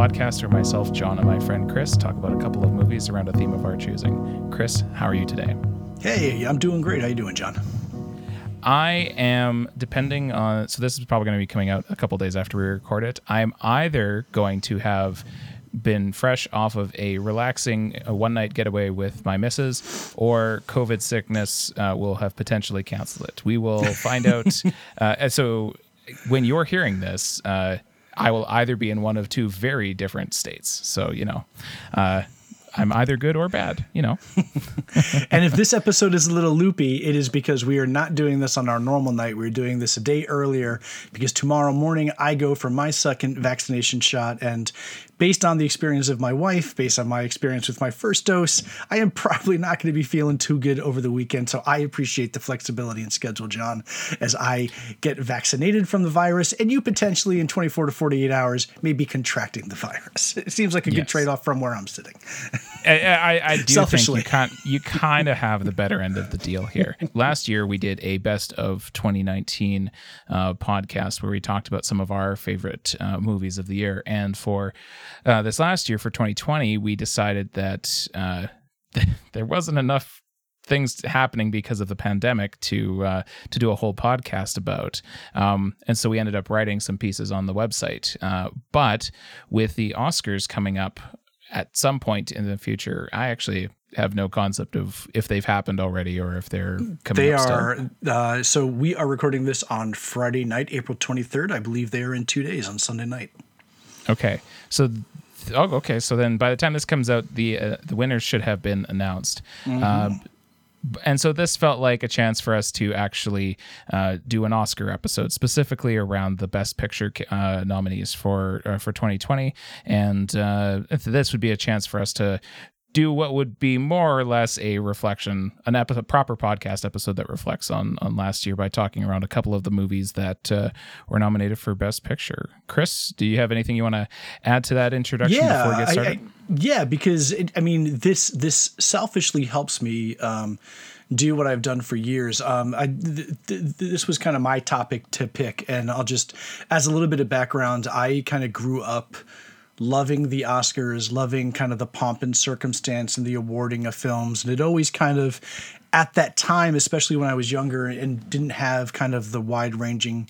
podcast where myself, John, and my friend Chris talk about a couple of movies around a theme of our choosing. Chris, how are you today? Hey, I'm doing great. How you doing, John? I am depending on so this is probably going to be coming out a couple days after we record it. I'm either going to have been fresh off of a relaxing one night getaway with my missus, or COVID sickness uh, will have potentially canceled it. We will find out. Uh, so when you're hearing this, uh, I will either be in one of two very different states. So you know. Uh, I'm either good or bad, you know. and if this episode is a little loopy, it is because we are not doing this on our normal night. We're doing this a day earlier because tomorrow morning I go for my second vaccination shot. And based on the experience of my wife, based on my experience with my first dose, I am probably not going to be feeling too good over the weekend. So I appreciate the flexibility and schedule, John, as I get vaccinated from the virus and you potentially in 24 to 48 hours may be contracting the virus. It seems like a yes. good trade off from where I'm sitting. I, I, I do think you, can, you kind of have the better end of the deal here. Last year, we did a best of 2019 uh, podcast where we talked about some of our favorite uh, movies of the year. And for uh, this last year for 2020, we decided that uh, there wasn't enough things happening because of the pandemic to uh, to do a whole podcast about. Um, and so we ended up writing some pieces on the website. Uh, but with the Oscars coming up at some point in the future, I actually have no concept of if they've happened already or if they're coming. Up. They are. Uh, so we are recording this on Friday night, April 23rd. I believe they are in two days on Sunday night. Okay, so oh, okay, so then by the time this comes out, the uh, the winners should have been announced. Mm-hmm. Uh, and so this felt like a chance for us to actually uh, do an Oscar episode specifically around the Best Picture uh, nominees for uh, for 2020, and uh, this would be a chance for us to do what would be more or less a reflection, an episode, proper podcast episode that reflects on on last year by talking around a couple of the movies that uh, were nominated for Best Picture. Chris, do you have anything you want to add to that introduction yeah, before we get started? I, I, yeah, because it, I mean, this this selfishly helps me. Um, do what I've done for years. Um, I, th- th- this was kind of my topic to pick, and I'll just, as a little bit of background, I kind of grew up loving the Oscars, loving kind of the pomp and circumstance and the awarding of films. And it always kind of, at that time, especially when I was younger and didn't have kind of the wide ranging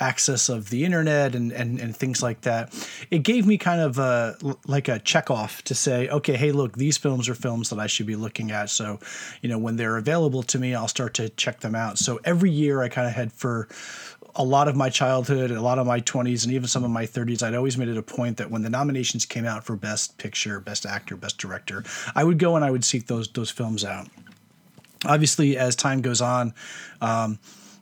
access of the internet and, and, and things like that, it gave me kind of a like a check off to say, okay, hey, look, these films are films that I should be looking at. So, you know, when they're available to me, I'll start to check them out. So every year I kind of had for a lot of my childhood, a lot of my 20s, and even some of my 30s, I'd always made it a point that when the nominations came out for Best Picture, Best Actor, Best Director, I would go and I would seek those those films out. Obviously, as time goes on, um,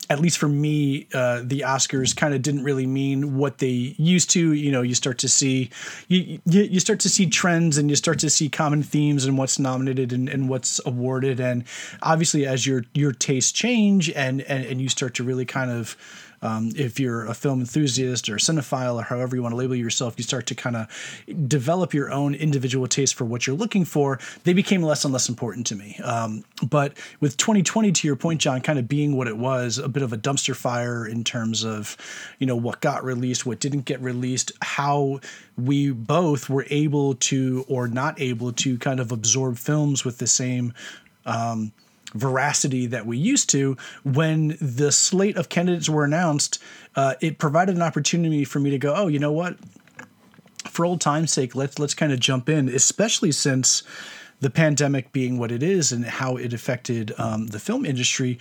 at least for me, uh, the Oscars kind of didn't really mean what they used to. You know, you start to see you, you start to see trends and you start to see common themes and what's nominated and, and what's awarded. And obviously, as your your tastes change and, and and you start to really kind of um, if you're a film enthusiast or cinephile or however you want to label yourself, you start to kind of develop your own individual taste for what you're looking for. They became less and less important to me. Um, but with 2020, to your point, John, kind of being what it was, a bit of a dumpster fire in terms of, you know, what got released, what didn't get released, how we both were able to or not able to kind of absorb films with the same. Um, veracity that we used to when the slate of candidates were announced uh, it provided an opportunity for me to go oh you know what? For old time's sake let's let's kind of jump in especially since the pandemic being what it is and how it affected um, the film industry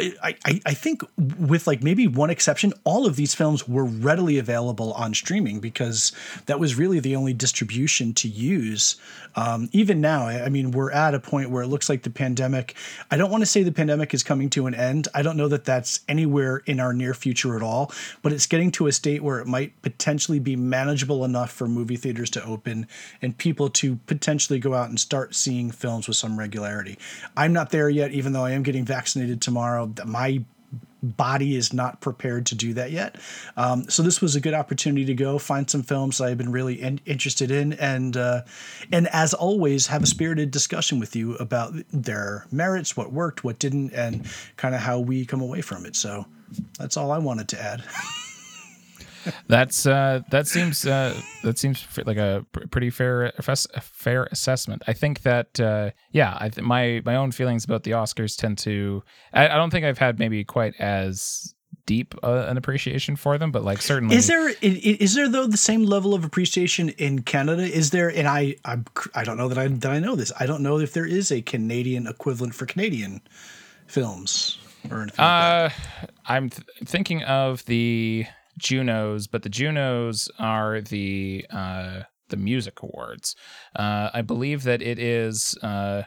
I, I, think with like maybe one exception, all of these films were readily available on streaming because that was really the only distribution to use. Um, even now, I mean, we're at a point where it looks like the pandemic. I don't want to say the pandemic is coming to an end. I don't know that that's anywhere in our near future at all, but it's getting to a state where it might potentially be manageable enough for movie theaters to open and people to potentially go out and start seeing films with some regularity. I'm not there yet, even though I am getting vaccinated tomorrow my body is not prepared to do that yet. Um, so this was a good opportunity to go find some films I've been really in, interested in, and uh, and as always, have a spirited discussion with you about their merits, what worked, what didn't, and kind of how we come away from it. So that's all I wanted to add. That's uh, that seems uh, that seems like a pretty fair fair assessment. I think that uh, yeah, I th- my my own feelings about the Oscars tend to. I, I don't think I've had maybe quite as deep uh, an appreciation for them, but like certainly is there is there though the same level of appreciation in Canada? Is there? And I I, I don't know that I that I know this. I don't know if there is a Canadian equivalent for Canadian films or anything. Uh, like I'm th- thinking of the Junos, but the Junos are the uh, the music awards. Uh, I believe that it is. Uh,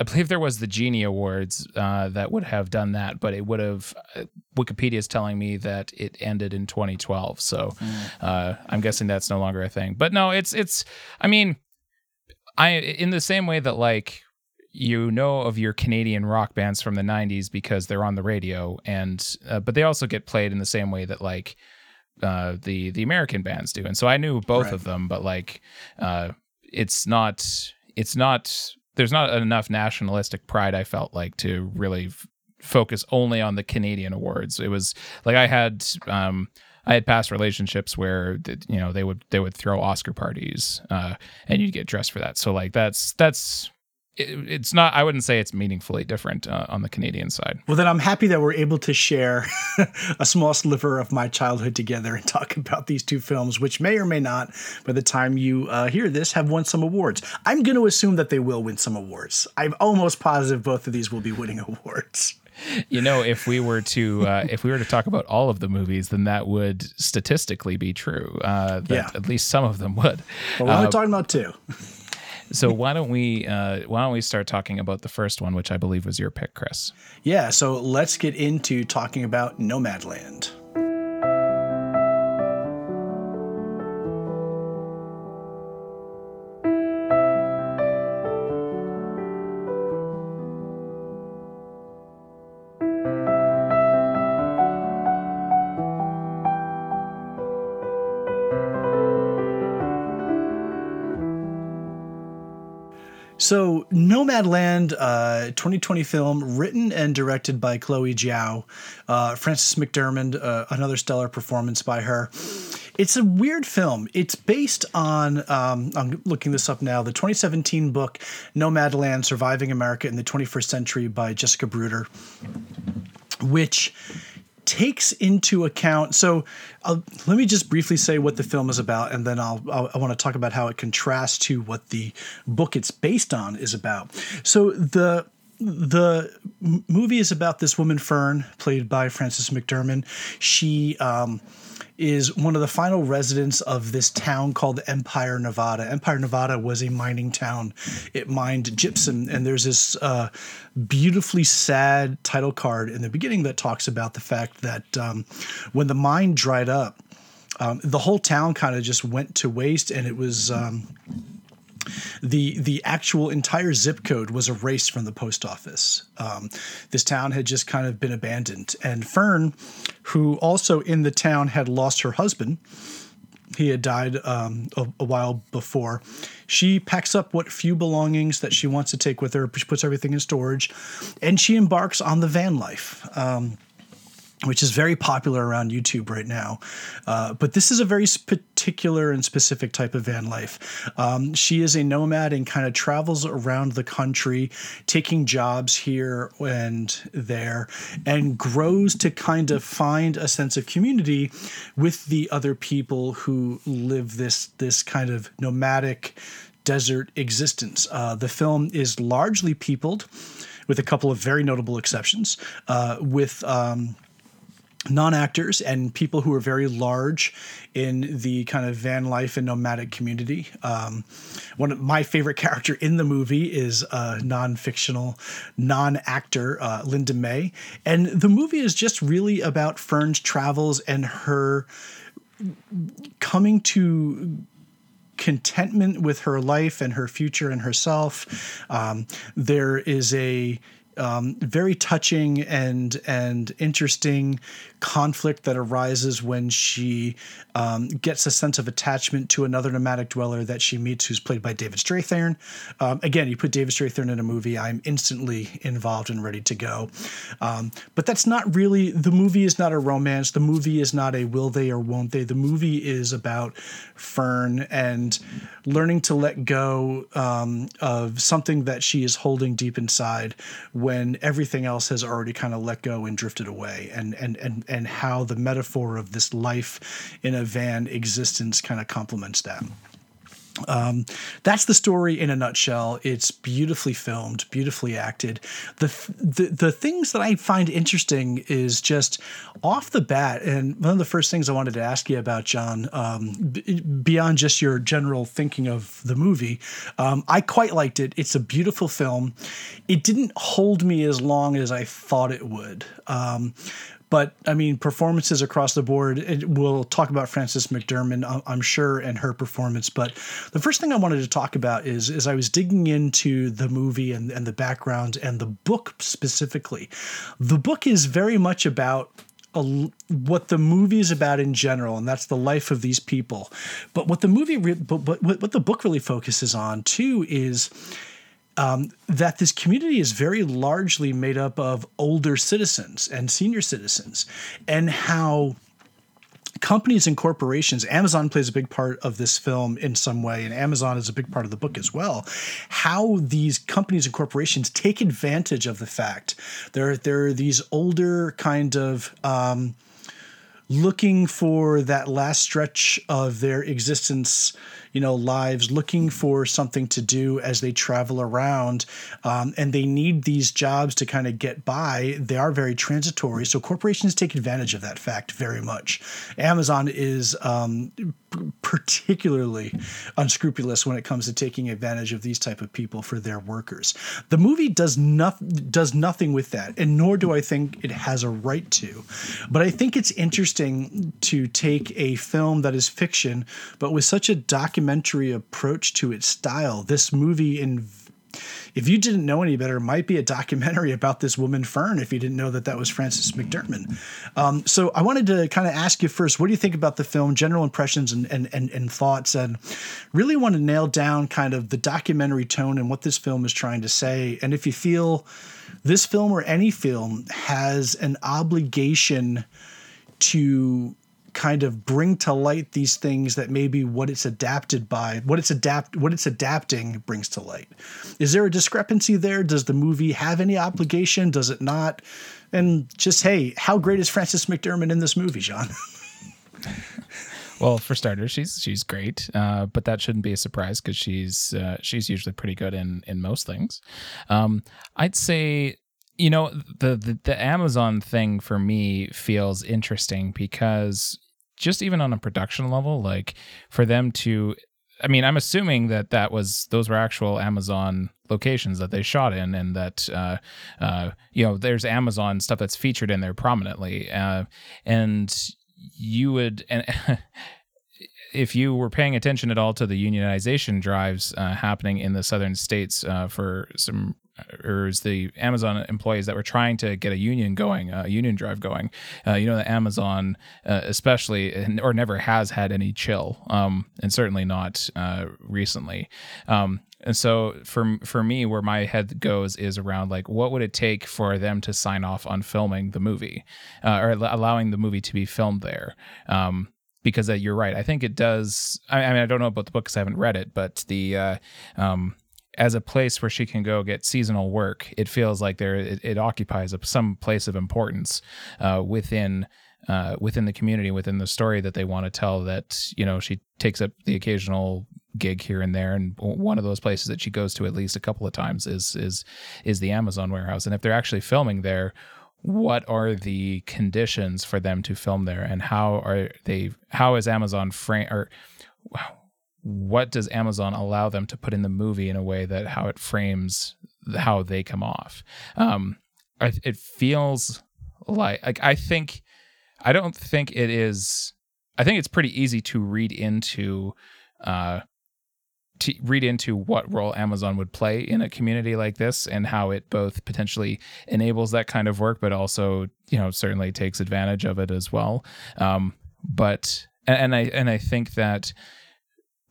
I believe there was the Genie Awards uh, that would have done that, but it would have. Uh, Wikipedia is telling me that it ended in 2012, so mm. uh, I'm guessing that's no longer a thing. But no, it's it's. I mean, I in the same way that like you know of your Canadian rock bands from the 90s because they're on the radio, and uh, but they also get played in the same way that like uh, the the American bands do, and so I knew both right. of them, but like uh, it's not it's not there's not enough nationalistic pride I felt like to really f- focus only on the Canadian awards. It was like I had um, I had past relationships where you know they would they would throw Oscar parties uh, and you'd get dressed for that. So like that's that's it, it's not i wouldn't say it's meaningfully different uh, on the canadian side. Well then i'm happy that we're able to share a small sliver of my childhood together and talk about these two films which may or may not by the time you uh, hear this have won some awards. I'm going to assume that they will win some awards. I'm almost positive both of these will be winning awards. You know if we were to uh, if we were to talk about all of the movies then that would statistically be true uh, that yeah. at least some of them would. But we're only uh, talking about two so why don't we uh, why don't we start talking about the first one, which I believe was your pick, Chris? Yeah. So let's get into talking about Nomadland. Nomadland, uh, 2020 film, written and directed by Chloe Zhao, uh, Frances McDermott, uh, another stellar performance by her. It's a weird film. It's based on, um, I'm looking this up now, the 2017 book Nomadland Surviving America in the 21st Century by Jessica Bruder, which takes into account. So uh, let me just briefly say what the film is about, and then I'll, I'll I want to talk about how it contrasts to what the book it's based on is about. So the the movie is about this woman Fern, played by Frances McDermott. She um, is one of the final residents of this town called Empire, Nevada. Empire, Nevada was a mining town. It mined gypsum, and there's this uh, beautifully sad title card in the beginning that talks about the fact that um, when the mine dried up, um, the whole town kind of just went to waste, and it was. Um, the the actual entire zip code was erased from the post office. Um, this town had just kind of been abandoned, and Fern, who also in the town had lost her husband, he had died um, a, a, while before. She packs up what few belongings that she wants to take with her. She puts everything in storage, and she embarks on the van life. Um, which is very popular around YouTube right now. Uh, but this is a very particular and specific type of van life. Um, she is a nomad and kind of travels around the country, taking jobs here and there, and grows to kind of find a sense of community with the other people who live this this kind of nomadic desert existence. Uh, the film is largely peopled, with a couple of very notable exceptions, uh, with um, non actors and people who are very large in the kind of van life and nomadic community. Um, one of my favorite character in the movie is a non fictional, non actor, uh, Linda May. And the movie is just really about Fern's travels and her coming to contentment with her life and her future and herself. Um, there is a um, very touching and and interesting conflict that arises when she um, gets a sense of attachment to another nomadic dweller that she meets, who's played by David Strathairn. Um, again, you put David Strathairn in a movie, I'm instantly involved and ready to go. Um, but that's not really the movie. Is not a romance. The movie is not a will they or won't they. The movie is about Fern and learning to let go um, of something that she is holding deep inside when everything else has already kind of let go and drifted away, and and and and how the metaphor of this life in a van existence kind of complements that. Um, that's the story in a nutshell. It's beautifully filmed, beautifully acted. The, the the things that I find interesting is just off the bat, and one of the first things I wanted to ask you about, John, um, b- beyond just your general thinking of the movie, um, I quite liked it. It's a beautiful film. It didn't hold me as long as I thought it would. But I mean, performances across the board. It, we'll talk about Frances McDermott, I'm sure, and her performance. But the first thing I wanted to talk about is is I was digging into the movie and, and the background and the book specifically. The book is very much about a, what the movie is about in general, and that's the life of these people. But what the movie, re- but, but what the book really focuses on too is um, that this community is very largely made up of older citizens and senior citizens, and how companies and corporations, Amazon plays a big part of this film in some way, and Amazon is a big part of the book as well. How these companies and corporations take advantage of the fact there, there are these older kind of um, looking for that last stretch of their existence you know lives looking for something to do as they travel around um, and they need these jobs to kind of get by they are very transitory. So corporations take advantage of that fact very much. Amazon is um, particularly unscrupulous when it comes to taking advantage of these type of people for their workers. The movie does not does nothing with that and nor do i think it has a right to. But i think it's interesting to take a film that is fiction but with such a documentary documentary approach to its style. This movie in if you didn't know any better, might be a documentary about this woman Fern. If you didn't know that that was Frances McDermott, um, so I wanted to kind of ask you first, what do you think about the film? General impressions and, and and and thoughts, and really want to nail down kind of the documentary tone and what this film is trying to say. And if you feel this film or any film has an obligation to kind of bring to light these things that maybe what it's adapted by what it's adapt what it's adapting brings to light. Is there a discrepancy there? Does the movie have any obligation? Does it not? And just hey how great is frances mcdermott in this movie john? Well for starters she's she's great uh, but that shouldn't be a surprise because she's uh, she's usually pretty good in in most things. Um, i'd say you know the, the, the amazon thing for me feels interesting because just even on a production level, like for them to I mean, I'm assuming that that was those were actual Amazon locations that they shot in, and that uh, uh, you know there's Amazon stuff that's featured in there prominently, uh, and you would and. if you were paying attention at all to the unionization drives uh, happening in the southern states uh, for some or is the Amazon employees that were trying to get a union going, a union drive going. Uh, you know, the Amazon, uh, especially, or never has had any chill, um, and certainly not uh, recently. Um, and so for for me, where my head goes is around like, what would it take for them to sign off on filming the movie, uh, or allowing the movie to be filmed there? Um, because uh, you're right, I think it does. I, I, mean, I don't know about the book because I haven't read it, but the uh, um, as a place where she can go get seasonal work, it feels like there it, it occupies some place of importance uh, within uh, within the community, within the story that they want to tell. That you know she takes up the occasional gig here and there, and one of those places that she goes to at least a couple of times is is is the Amazon warehouse. And if they're actually filming there, what are the conditions for them to film there, and how are they? How is Amazon frame or what does Amazon allow them to put in the movie in a way that how it frames how they come off? Um, it feels like like I think I don't think it is. I think it's pretty easy to read into uh, to read into what role Amazon would play in a community like this and how it both potentially enables that kind of work, but also, you know, certainly takes advantage of it as well. Um, but and I and I think that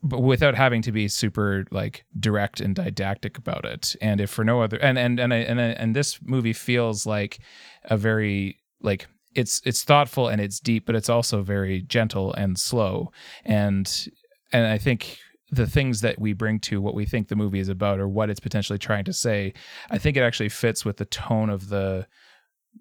but without having to be super like direct and didactic about it. And if for no other and and and and, and this movie feels like a very like it's it's thoughtful and it's deep but it's also very gentle and slow. And and I think the things that we bring to what we think the movie is about or what it's potentially trying to say I think it actually fits with the tone of the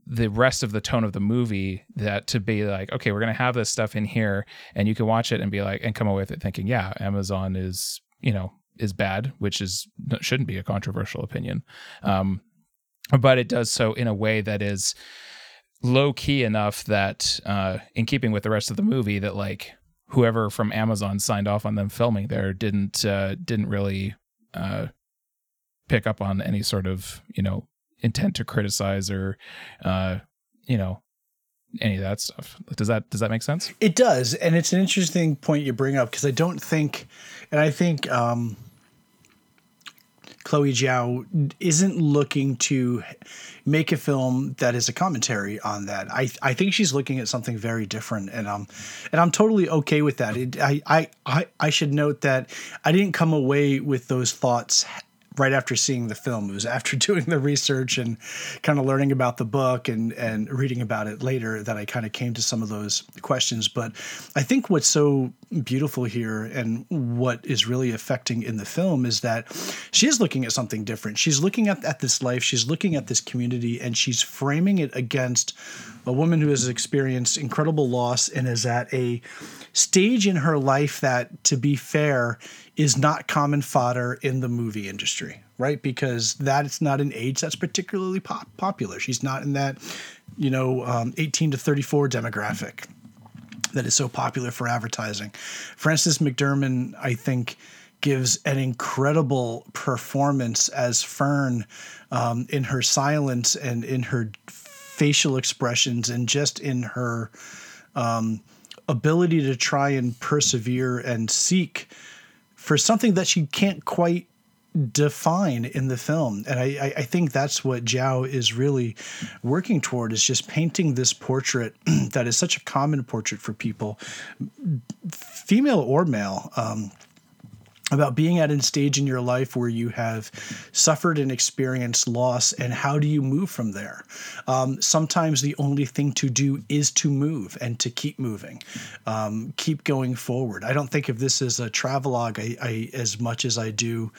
the rest of the tone of the movie that to be like okay we're going to have this stuff in here and you can watch it and be like and come away with it thinking yeah amazon is you know is bad which is shouldn't be a controversial opinion. Um, but it does so in a way that is low key enough that uh, in keeping with the rest of the movie that like whoever from amazon signed off on them filming there didn't uh, didn't really uh, pick up on any sort of you know intent to criticize or uh you know any of that stuff. Does that does that make sense? It does and it's an interesting point you bring up because i don't think and i think um chloe zhao isn't looking to make a film that is a commentary on that. I i think she's looking at something very different and um and i'm totally okay with that. It, I, I i i should note that i didn't come away with those thoughts right after seeing the film. It was after doing the research and kind of learning about the book and and reading about it later that I kind of came to some of those questions. But I think what's so beautiful here and what is really affecting in the film is that she is looking at something different. She's looking at, at this life, she's looking at this community, and she's framing it against a woman who has experienced incredible loss and is at a stage in her life that, to be fair, is not common fodder in the movie industry, right? Because that's not an age that's particularly pop- popular. She's not in that, you know, um, 18 to 34 demographic that is so popular for advertising. Frances McDermott, I think, gives an incredible performance as Fern um, in her silence and in her facial expressions and just in her um, ability to try and persevere and seek for something that she can't quite define in the film. And I, I think that's what Zhao is really working toward is just painting this portrait that is such a common portrait for people, female or male. Um, about being at a stage in your life where you have suffered and experienced loss and how do you move from there? Um, sometimes the only thing to do is to move and to keep moving um, keep going forward. I don't think of this as a travelogue. I, I, as much as i do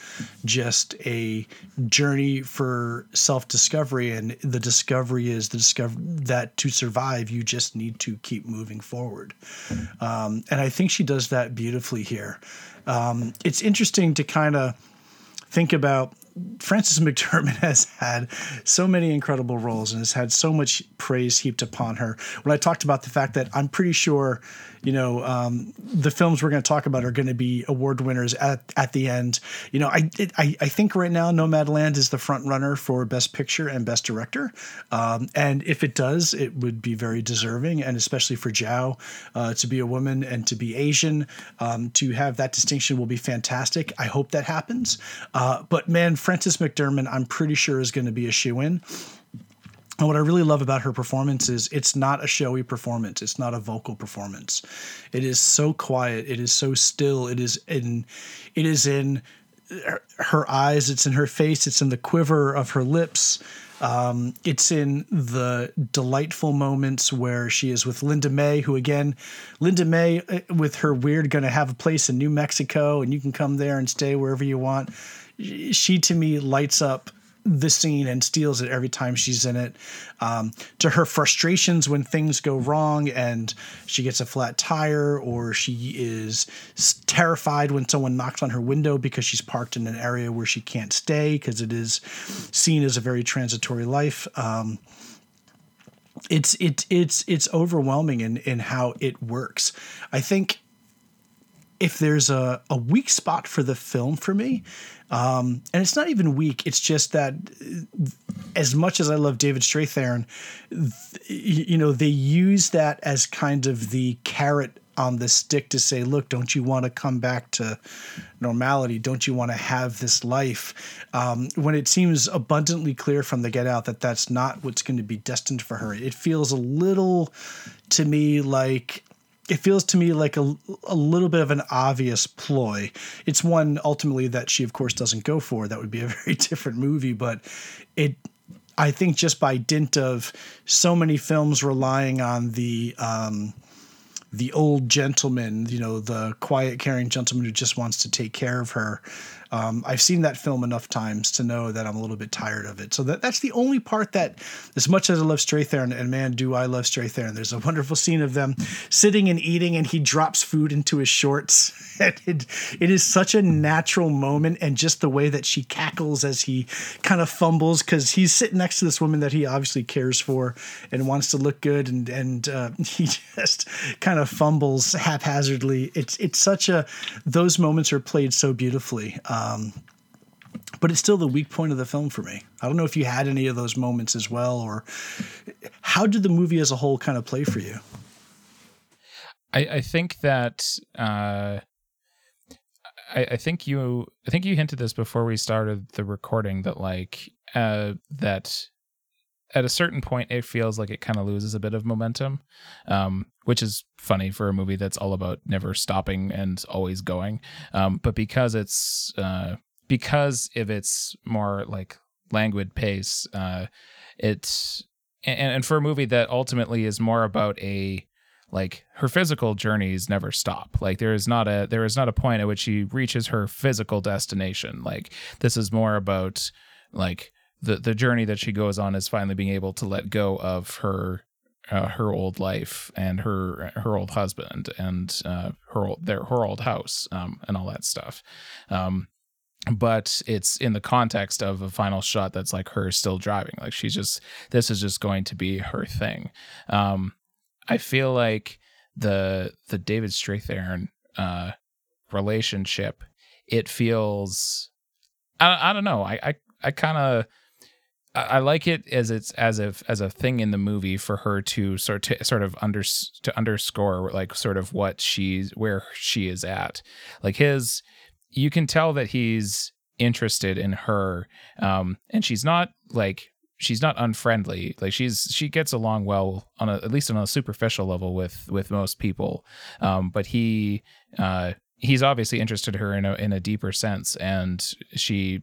just a journey for self-discovery and the discovery is the discovery that to survive you just need to keep moving forward. Um, and i think she does that beautifully here um, it's interesting to kind of think about Frances McDermott has had so many incredible roles and has had so much praise heaped upon her. When I talked about the fact that I'm pretty sure you know, um, the films we're going to talk about are going to be award winners at, at the end. You know, I, it, I I think right now Nomadland is the front runner for Best Picture and Best Director, um, and if it does, it would be very deserving, and especially for Zhao uh, to be a woman and to be Asian, um, to have that distinction will be fantastic. I hope that happens. Uh, but man, Frances McDermott, I'm pretty sure is going to be a shoe in. And what I really love about her performance is it's not a showy performance. It's not a vocal performance. It is so quiet. It is so still. It is in, it is in her eyes. It's in her face. It's in the quiver of her lips. Um, it's in the delightful moments where she is with Linda May, who again, Linda May uh, with her weird going to have a place in New Mexico and you can come there and stay wherever you want. She to me lights up the scene and steals it every time she's in it. Um, to her frustrations when things go wrong and she gets a flat tire, or she is terrified when someone knocks on her window because she's parked in an area where she can't stay because it is seen as a very transitory life. Um, it's it, it's it's overwhelming in in how it works. I think if there's a, a weak spot for the film for me, um, and it's not even weak. It's just that as much as I love David Strathairn, you know, they use that as kind of the carrot on the stick to say, look, don't you want to come back to normality? Don't you want to have this life? Um, when it seems abundantly clear from the get out that that's not what's going to be destined for her, it feels a little to me like it feels to me like a, a little bit of an obvious ploy. It's one ultimately that she, of course, doesn't go for. That would be a very different movie, but it. I think just by dint of so many films relying on the um, the old gentleman, you know, the quiet, caring gentleman who just wants to take care of her. Um, I've seen that film enough times to know that I'm a little bit tired of it. So that that's the only part that, as much as I love Strathairn, and man, do I love Strathairn. There's a wonderful scene of them sitting and eating, and he drops food into his shorts. It, it is such a natural moment, and just the way that she cackles as he kind of fumbles because he's sitting next to this woman that he obviously cares for and wants to look good, and and uh, he just kind of fumbles haphazardly. It's it's such a those moments are played so beautifully. Um, but it's still the weak point of the film for me. I don't know if you had any of those moments as well, or how did the movie as a whole kind of play for you? I, I think that uh, I, I, think you I think you hinted this before we started the recording that like uh, that at a certain point it feels like it kind of loses a bit of momentum um, which is funny for a movie that's all about never stopping and always going. Um, but because it's uh, because of its more like languid pace uh, it's and, and for a movie that ultimately is more about a like her physical journeys never stop. Like there is not a there is not a point at which she reaches her physical destination. Like this is more about like the the journey that she goes on is finally being able to let go of her uh, her old life and her her old husband and uh, her old their her old house um, and all that stuff. Um, but it's in the context of a final shot that's like her still driving. Like she's just this is just going to be her thing. Um, I feel like the the David Strathairn uh, relationship. It feels I, I don't know. I I, I kind of I like it as it's as if as a thing in the movie for her to sort to sort of under to underscore like sort of what she's where she is at. Like his, you can tell that he's interested in her, um, and she's not like she's not unfriendly. Like she's she gets along well on a at least on a superficial level with with most people. Um, but he uh he's obviously interested in her in a in a deeper sense, and she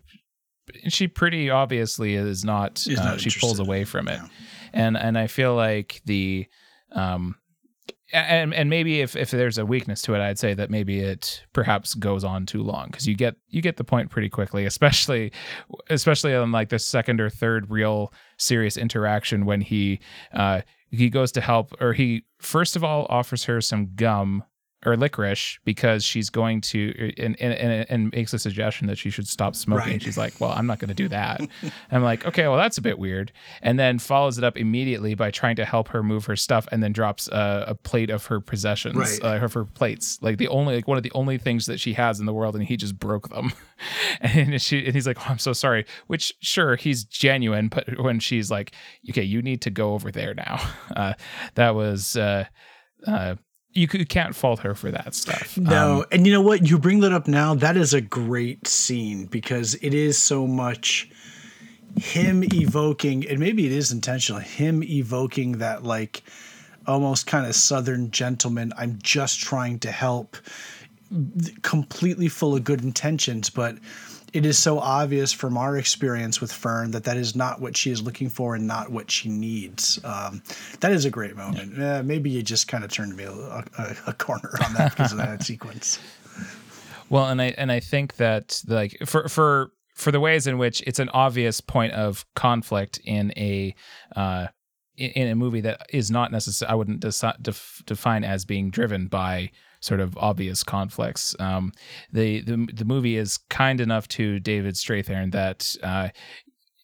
she pretty obviously is not, uh, not she pulls away from it yeah. and and i feel like the um and and maybe if if there's a weakness to it i'd say that maybe it perhaps goes on too long because you get you get the point pretty quickly especially especially on like the second or third real serious interaction when he uh he goes to help or he first of all offers her some gum or licorice because she's going to and, and, and makes a suggestion that she should stop smoking. Right. She's like, "Well, I'm not going to do that." and I'm like, "Okay, well that's a bit weird." And then follows it up immediately by trying to help her move her stuff, and then drops a, a plate of her possessions, right. uh, of her plates, like the only like one of the only things that she has in the world, and he just broke them. and she and he's like, "Oh, I'm so sorry." Which sure he's genuine, but when she's like, "Okay, you need to go over there now," uh, that was. Uh, uh, you, can't fault her for that stuff. No, um, and you know what? You bring that up now. That is a great scene because it is so much him evoking, and maybe it is intentional. Him evoking that like almost kind of southern gentleman. I'm just trying to help, completely full of good intentions, but it is so obvious from our experience with Fern that that is not what she is looking for and not what she needs. Um, that is a great moment. Yeah. Uh, maybe you just kind of turned me a, a, a corner on that because of that sequence. Well, and I and I think that like for for for the ways in which it's an obvious point of conflict in a uh, in a movie that is not necessary, I wouldn't deci- def- define as being driven by sort of obvious conflicts. Um, the, the the movie is kind enough to David Strathairn that uh,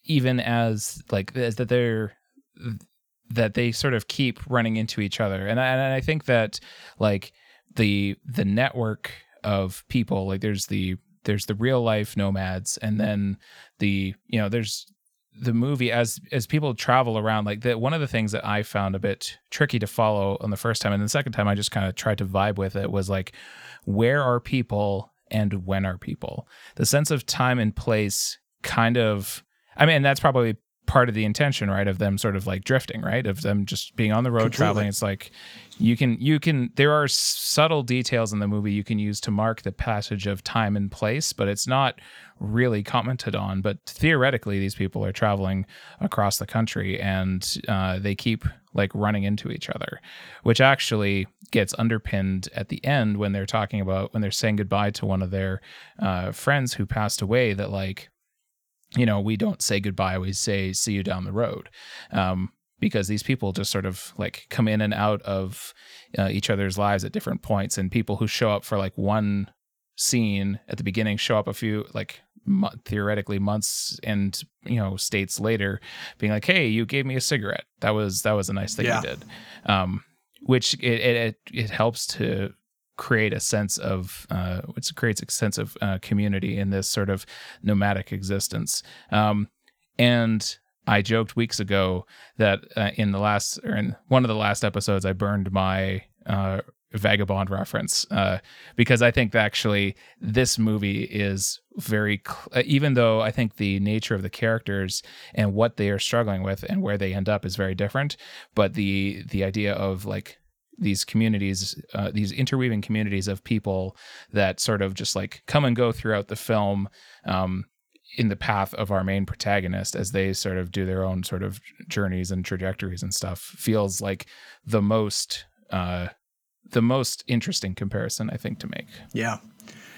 even as like as that they're that they sort of keep running into each other, and I, and I think that like the the network of people like there's the there's the real life nomads and then the you know there's the movie as as people travel around like that one of the things that i found a bit tricky to follow on the first time and the second time i just kind of tried to vibe with it was like where are people and when are people? The sense of time and place kind of i mean that's probably part of the intention right of them sort of like drifting right of them just being on the road Completely. traveling it's like you can you can there are subtle details in the movie you can use to mark the passage of time and place but it's not really commented on but theoretically these people are traveling across the country and uh, they keep like running into each other which actually gets underpinned at the end when they're talking about when they're saying goodbye to one of their uh, friends who passed away that like you know, we don't say goodbye. We say see you down the road. Um, because these people just sort of like come in and out of uh, each other's lives at different points and people who show up for like one scene at the beginning show up a few like mo- theoretically months and you know states later being like hey you gave me a cigarette that was that was a nice thing yeah. you did um, which it, it it helps to create a sense of uh, which creates a sense of uh, community in this sort of nomadic existence. Um, and I joked weeks ago that uh, in the last or in one of the last episodes, I burned my uh, vagabond reference uh, because I think actually this movie is very cl- uh, even though I think the nature of the characters and what they are struggling with and where they end up is very different, but the the idea of like these communities, uh, these interweaving communities of people that sort of just like come and go throughout the film um, in the path of our main protagonist as they sort of do their own sort of journeys and trajectories and stuff feels like the most uh, the most interesting comparison I think to make. Yeah,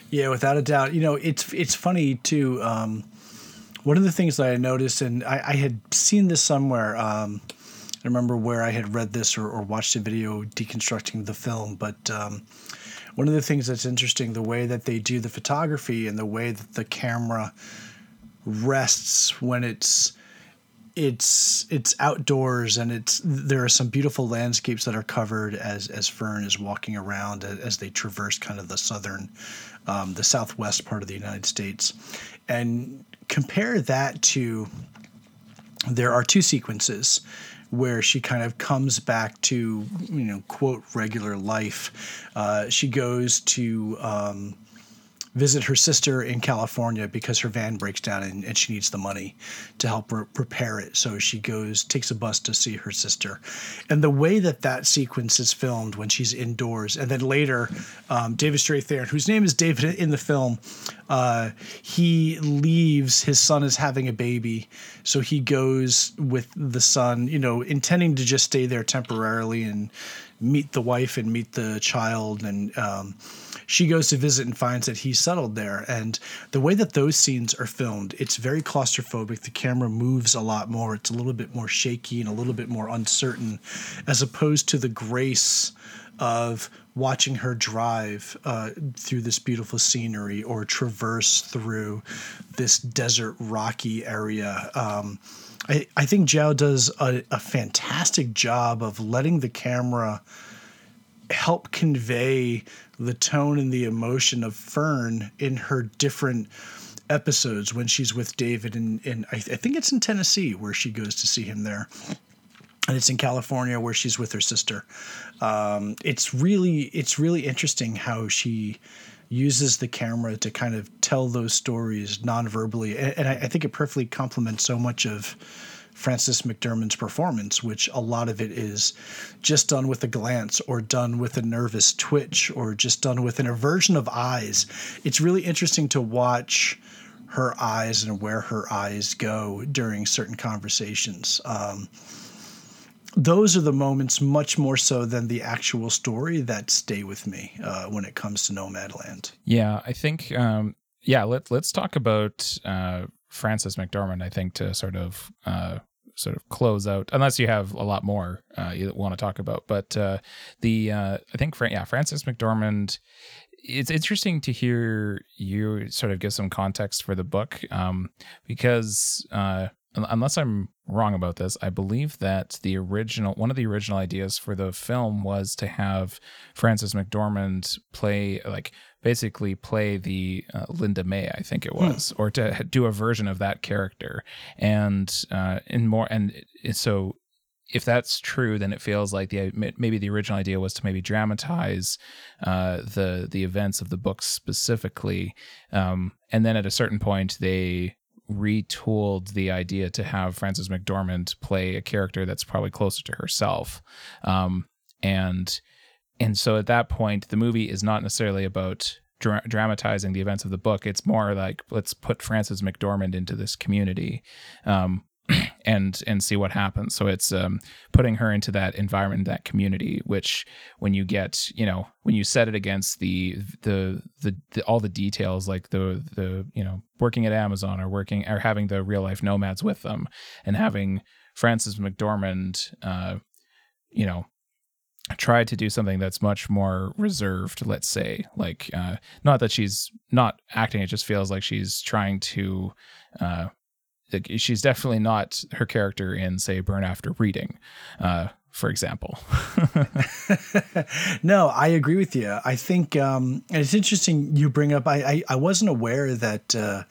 yeah, without a doubt. You know, it's it's funny too. Um, one of the things that I noticed, and I, I had seen this somewhere. Um, I remember where I had read this or, or watched a video deconstructing the film, but um, one of the things that's interesting, the way that they do the photography and the way that the camera rests when it's it's it's outdoors and it's there are some beautiful landscapes that are covered as as Fern is walking around as they traverse kind of the southern um, the southwest part of the United States. And compare that to there are two sequences where she kind of comes back to you know quote regular life. Uh, she goes to um, visit her sister in California because her van breaks down and, and she needs the money to help re- repair it. So she goes, takes a bus to see her sister. And the way that that sequence is filmed when she's indoors, and then later, um, David Strathairn, whose name is David in the film, uh, he leaves. His son is having a baby. So he goes with the son, you know, intending to just stay there temporarily and meet the wife and meet the child. And, um, she goes to visit and finds that he's settled there. And the way that those scenes are filmed, it's very claustrophobic. The camera moves a lot more. It's a little bit more shaky and a little bit more uncertain, as opposed to the grace of watching her drive uh, through this beautiful scenery or traverse through this desert rocky area. Um, I, I think Zhao does a, a fantastic job of letting the camera help convey the tone and the emotion of Fern in her different episodes when she's with David and I, th- I think it's in Tennessee where she goes to see him there and it's in California where she's with her sister. Um, it's really it's really interesting how she uses the camera to kind of tell those stories non-verbally, and, and I, I, think it perfectly complements so much of Frances McDermott's performance, which a lot of it is just done with a glance or done with a nervous twitch or just done with an aversion of eyes. It's really interesting to watch her eyes and where her eyes go during certain conversations. Um, those are the moments much more so than the actual story that stay with me uh, when it comes to Nomadland. Yeah, I think. Um, yeah, let let's talk about uh, Frances McDormand. I think to sort of uh, sort of close out, unless you have a lot more uh, you want to talk about. But uh, the uh, I think yeah, Frances McDormand. It's interesting to hear you sort of give some context for the book um, because uh, unless I'm wrong about this, I believe that the original one of the original ideas for the film was to have Frances McDormand play like basically play the uh, Linda May, I think it was, hmm. or to do a version of that character, and uh, in more and so if that's true, then it feels like the maybe the original idea was to maybe dramatize uh, the the events of the book specifically, um, and then at a certain point they retooled the idea to have Frances McDormand play a character that's probably closer to herself, um, and and so at that point the movie is not necessarily about dra- dramatizing the events of the book. It's more like let's put Frances McDormand into this community. Um, and and see what happens. So it's um, putting her into that environment, that community. Which when you get, you know, when you set it against the the the, the all the details, like the the you know working at Amazon or working or having the real life nomads with them, and having Frances McDormand, uh, you know, try to do something that's much more reserved let's say. Like uh, not that she's not acting it just feels like she's trying to uh, she's definitely not her character in say burn after reading uh, for example. No i agree with you. I think um, it's interesting you bring up i i, I wasn't aware that uh,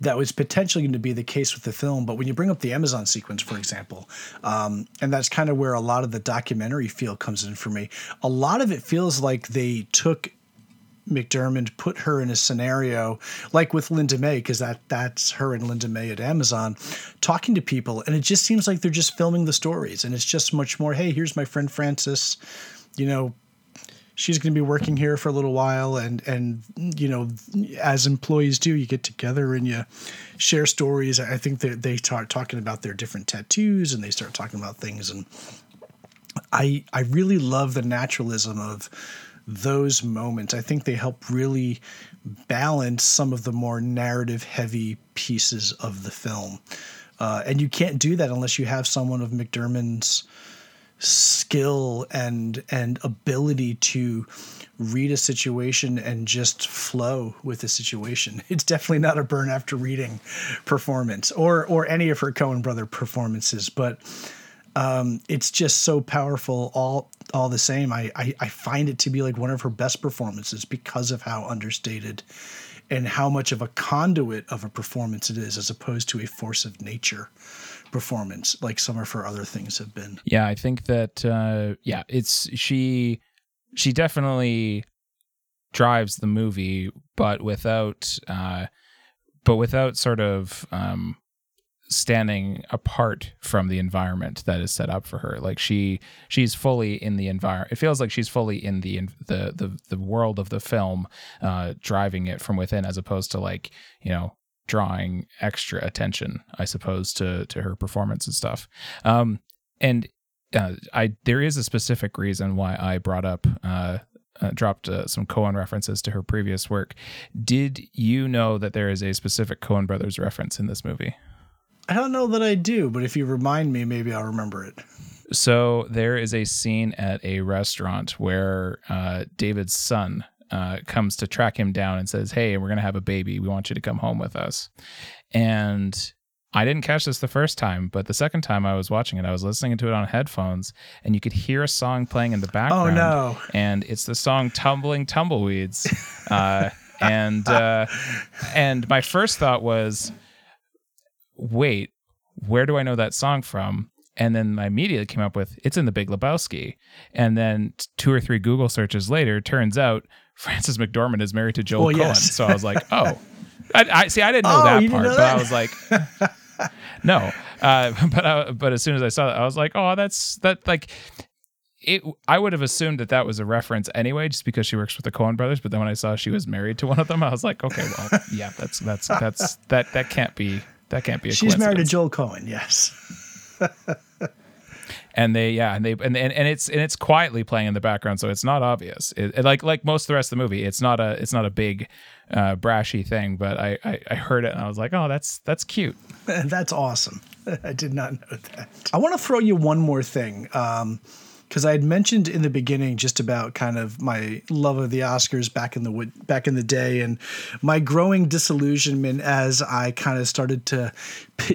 that was potentially going to be the case with the film. But when you bring up the Amazon sequence, for example, um, and that's kind of where a lot of the documentary feel comes in for me, a lot of it feels like they took McDermott put her in a scenario like with Linda May, because that that's her and Linda May at Amazon talking to people, and it just seems like they're just filming the stories, and it's just much more. Hey, here's my friend Frances. you know. She's going to be working here for a little while, and and you know, as employees do, you get together and you share stories. I think that they start talking about their different tattoos, and they start talking about things, and I I really love the naturalism of those moments. I think they help really balance some of the more narrative heavy pieces of the film. Uh, and you can't do that unless you have someone of McDormand's skill and and ability to read a situation and just flow with the situation. It's definitely not a burn after reading performance or or any of her Coen brother performances, but um, it's just so powerful all all the same. I, I, I find it to be like one of her best performances because of how understated and how much of a conduit of a performance it is as opposed to a force of nature performance like some of her other things have been. Yeah, I think that uh yeah, it's she she definitely drives the movie but without uh but without sort of um standing apart from the environment that is set up for her like she she's fully in the environment it feels like she's fully in the the the, the world of the film uh driving it from within as opposed to like you know drawing extra attention i suppose to to her performance and stuff um and uh, I there is a specific reason why I brought up uh, uh, dropped uh, some Coen references to her previous work. Did you know that there is a specific Coen brothers reference in this movie? I don't know that I do, but if you remind me, maybe I'll remember it. So there is a scene at a restaurant where uh, David's son uh, comes to track him down and says, "Hey, we're gonna have a baby. We want you to come home with us." And I didn't catch this the first time, but the second time I was watching it, I was listening to it on headphones, and you could hear a song playing in the background. Oh no! And it's the song "Tumbling Tumbleweeds," uh, and uh, and my first thought was wait, where do I know that song from? And then I immediately came up with it's in the Big Lebowski. And then two or three Google searches later, turns out Frances McDormand is married to Joel well, Coen. Yes. So I was like, oh, I, I, see. I didn't know oh, that part, know that? but I was like, no. Uh, but I, but as soon as I saw that, I was like, oh, that's that like it I would have assumed that that was a reference anyway, just because she works with the Coen brothers. But then when I saw she was married to one of them, I was like, okay, well, yeah, that's that's that's that that can't be that can't be a She's married to Joel Coen, yes. and they yeah and they and, and and it's and it's quietly playing in the background so it's not obvious. It, it, like like most of the rest of the movie it's not a it's not a big uh brashy thing but I, I i heard it and i was like oh that's that's cute. That's awesome. I did not know that. I want to throw you one more thing um because I had mentioned in the beginning just about kind of my love of the Oscars back in the back in the day, and my growing disillusionment as I kind of started to,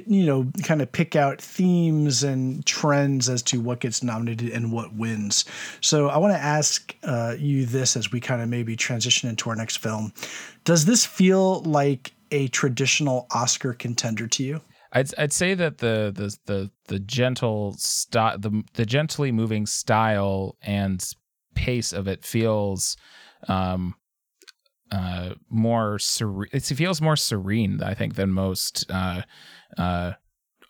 you know, kind of pick out themes and trends as to what gets nominated and what wins. So I want to ask uh, you this as we kind of maybe transition into our next film. Does this feel like a traditional Oscar contender to you? I'd I'd say that the the the the gentle style the the gently moving style and pace of it feels um uh more serene it feels more serene I think than most uh uh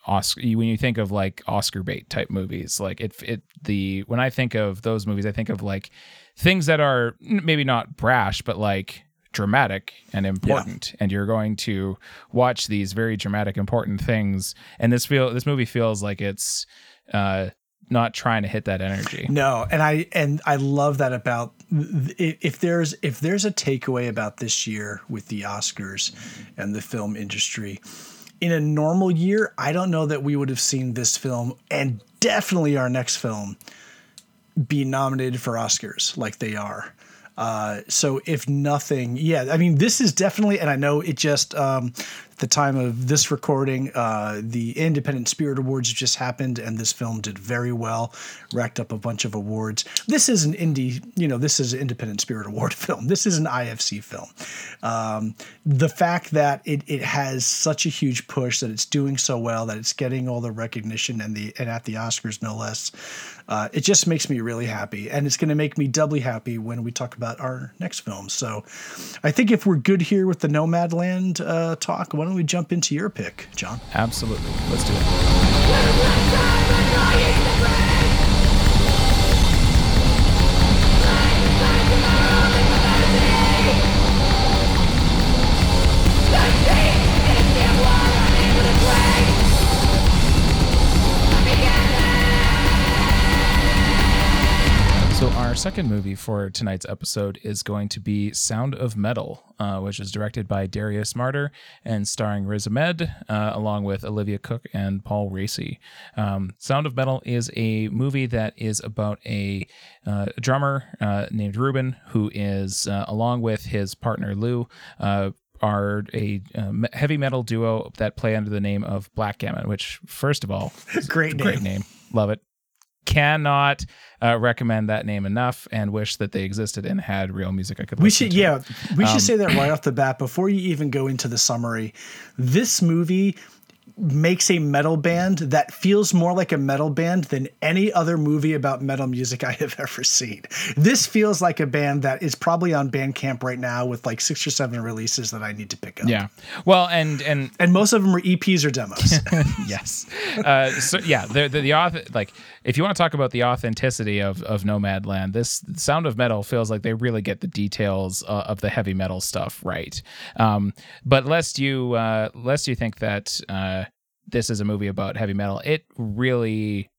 Oscar when you think of like Oscar bait type movies like it it the when I think of those movies I think of like things that are maybe not brash but like dramatic and important yeah. and you're going to watch these very dramatic important things and this feel this movie feels like it's uh not trying to hit that energy no and i and i love that about if there's if there's a takeaway about this year with the oscars and the film industry in a normal year i don't know that we would have seen this film and definitely our next film be nominated for oscars like they are uh, so if nothing, yeah, I mean, this is definitely, and I know it just um, the time of this recording, uh, the Independent Spirit Awards just happened, and this film did very well, racked up a bunch of awards. This is an indie, you know, this is an Independent Spirit Award film. This is an IFC film. Um, the fact that it it has such a huge push, that it's doing so well, that it's getting all the recognition and the and at the Oscars no less uh, it just makes me really happy. And it's going to make me doubly happy when we talk about our next film. So I think if we're good here with the Nomadland uh, talk, why don't we jump into your pick, John? Absolutely. Let's do it. Our second movie for tonight's episode is going to be Sound of Metal, uh, which is directed by Darius Marder and starring Riz Ahmed, uh, along with Olivia Cooke and Paul Raci. Um, Sound of Metal is a movie that is about a, uh, drummer uh, named Ruben, who is, uh, along with his partner Lou, uh, are a um, heavy metal duo that play under the name of Black Gammon, which, first of all, great name. great name. Love it cannot uh, recommend that name enough and wish that they existed and had real music I could we should to. yeah we um, should say that right off the bat before you even go into the summary this movie makes a metal band that feels more like a metal band than any other movie about metal music I have ever seen. This feels like a band that is probably on Bandcamp right now with like six or seven releases that I need to pick up. Yeah. Well, and and and most of them are EPs or demos. yes. Uh, so yeah, the the, the author like if you want to talk about the authenticity of of Nomadland, this Sound of Metal feels like they really get the details uh, of the heavy metal stuff right. Um, but lest you uh, lest you think that uh, this is a movie about heavy metal, it really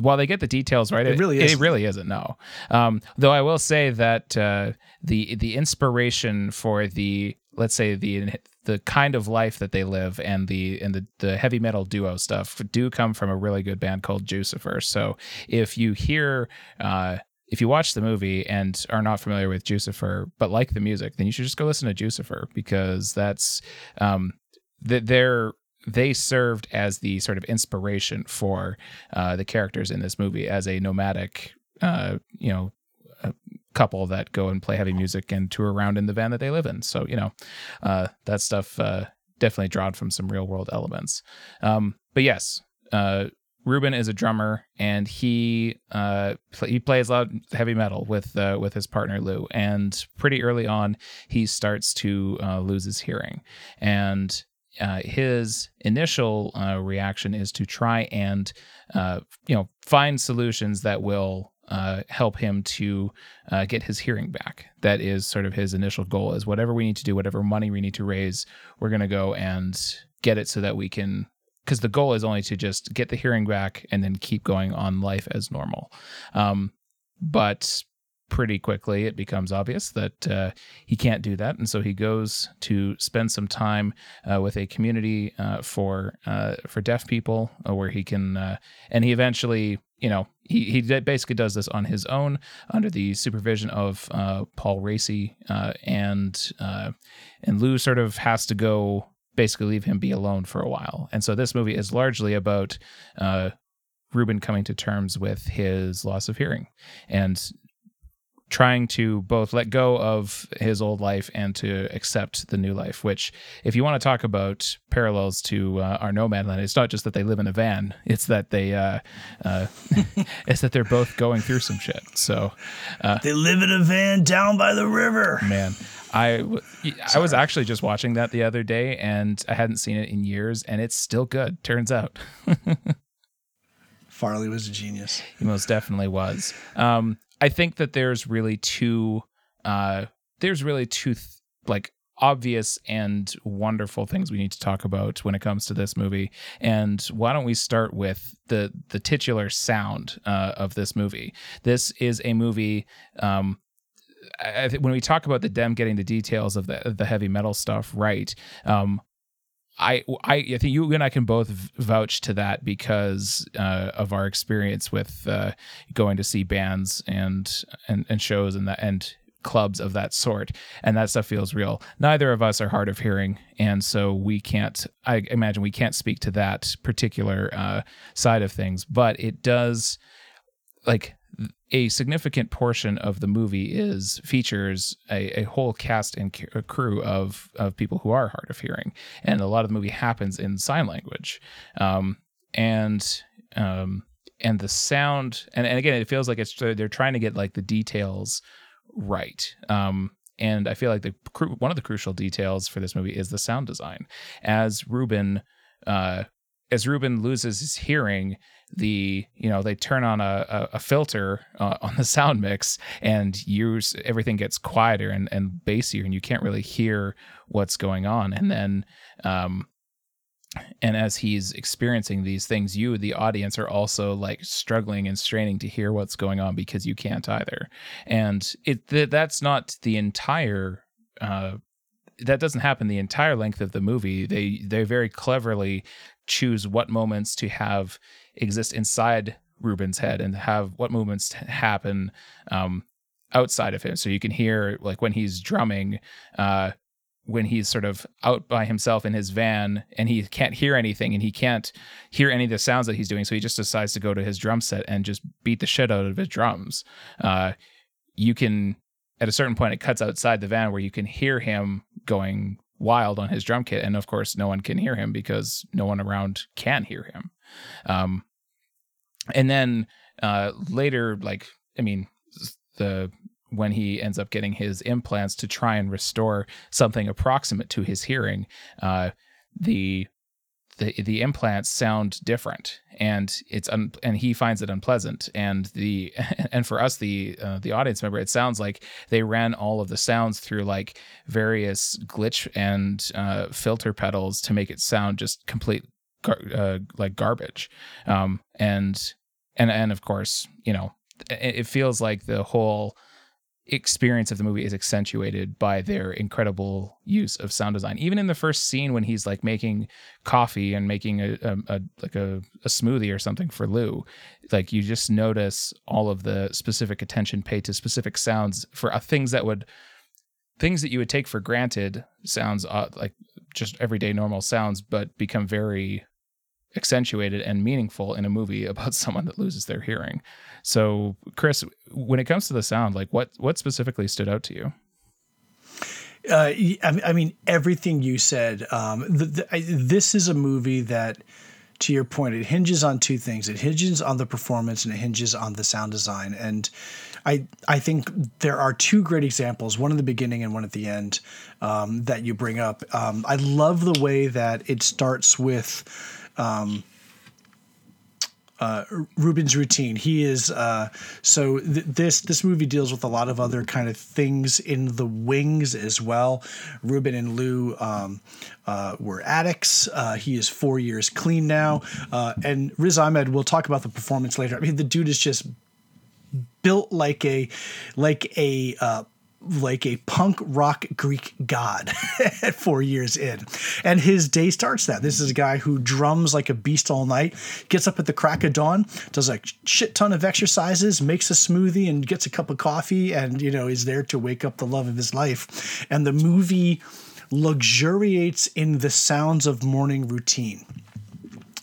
while they get the details right, it, really is. It really isn't. No. Um, though I will say that uh, the the inspiration for the let's say the the kind of life that they live and the and the, the heavy metal duo stuff do come from a really good band called Jucifer. So if you hear uh, if you watch the movie and are not familiar with Jucifer but like the music, then you should just go listen to Jucifer because that's um, that they're they served as the sort of inspiration for uh, the characters in this movie as a nomadic, uh, you know, couple that go and play heavy music and tour around in the van that they live in. So you know, uh, that stuff uh, definitely drawn from some real world elements. Um, but yes, uh, Ruben is a drummer and he uh, he plays of heavy metal with uh, with his partner Lou. And pretty early on, he starts to uh, lose his hearing, and uh, his initial uh, reaction is to try and uh, you know find solutions that will uh, help him to uh, get his hearing back. That is sort of his initial goal. Is whatever we need to do, whatever money we need to raise, we're going to go and get it so that we can. Because the goal is only to just get the hearing back and then keep going on life as normal. Um, but pretty quickly it becomes obvious that uh, he can't do that, and so he goes to spend some time uh, with a community uh, for uh, for deaf people, uh, where he can, uh, and he eventually, you know, he he basically does this on his own under the supervision of Paul Raci, and and Lou sort of has to go basically leave him be alone for a while, and so this movie is largely about. Ruben coming to terms with his loss of hearing and trying to both let go of his old life and to accept the new life. Which, if you want to talk about parallels to uh, our Nomadland, it's not just that they live in a van; it's that they, uh, uh, it's that they're both going through some shit. So uh, they live in a van down by the river. Man, I I was actually just watching that the other day, and I hadn't seen it in years, and it's still good. Turns out. Farley was a genius. He most definitely was. Um, I think that there's really two uh there's really two th- like obvious and wonderful things we need to talk about when it comes to this movie. And why don't we start with the the titular sound uh, of this movie? This is a movie. Um, I, when we talk about the dem getting the details of the the heavy metal stuff right, um, I, I, I think you and I can both vouch to that because uh, of our experience with uh, going to see bands and and, and shows and that and clubs of that sort, and that stuff feels real. Neither of us are hard of hearing, and so we can't. I imagine we can't speak to that particular uh, side of things, but it does like a significant portion of the movie is features a, a whole cast and crew of of people who are hard of hearing, and a lot of the movie happens in sign language, um, and um, and the sound, and, and again, it feels like it's they're trying to get like the details right. Um, and I feel like the one of the crucial details for this movie is the sound design. As Ruben, uh, as Ruben loses his hearing, the you know they turn on a, a, filter uh, on the sound mix and use everything gets quieter and, and bassier and you can't really hear what's going on. And then um and as he's experiencing these things you the audience are also like struggling and straining to hear what's going on because you can't either. And it th- that's not the entire uh that doesn't happen the entire length of the movie. They they very cleverly choose what moments to have exist inside Ruben's head and have what movements happen um, outside of him. So you can hear like when he's drumming, uh, when he's sort of out by himself in his van and he can't hear anything and he can't hear any of the sounds that he's doing. So he just decides to go to his drum set and just beat the shit out of his drums. Uh, you can, at a certain point, it cuts outside the van where you can hear him going wild on his drum kit. And of course, no one can hear him because no one around can hear him. Um, and then uh, later, like I mean, the when he ends up getting his implants to try and restore something approximate to his hearing, uh, the the the implants sound different and it's un, and he finds it unpleasant and the and for us the uh, the audience member it sounds like they ran all of the sounds through like various glitch and uh, filter pedals to make it sound just complete gar- uh, like garbage. Um, and and and of course you know it, feels like the whole experience of the movie is accentuated by their incredible use of sound design. Even in the first scene when he's like making coffee and making a, a, a, like a, a smoothie or something for Lou, like you just notice all of the specific attention paid to specific sounds for uh, things that would things that you would take for granted sounds uh, like just everyday normal sounds but become very accentuated and meaningful in a movie about someone that loses their hearing. So, Chris, when it comes to the sound, like what what specifically stood out to you? Uh, I mean, everything you said. Um, the, the, I, this is a movie that, to your point, it hinges on two things. It hinges on the performance and it hinges on the sound design. And I I think there are two great examples, one in the beginning and one at the end, um, that you bring up. Um, I love the way that it starts with um, uh, Ruben's routine. He is uh, so th- this this movie deals with a lot of other kind of things in the wings as well. Ruben and Lou um, uh, were addicts. Uh, he is four years clean now, uh, and Riz Ahmed. We'll talk about the performance later. I mean, the dude is just built like a like a uh, like a punk rock Greek god at four years in. And his day starts that. This is a guy who drums like a beast all night, gets up at the crack of dawn, does a shit ton of exercises, makes a smoothie and gets a cup of coffee, and, you know, is there to wake up the love of his life. And the movie luxuriates in the sounds of morning routine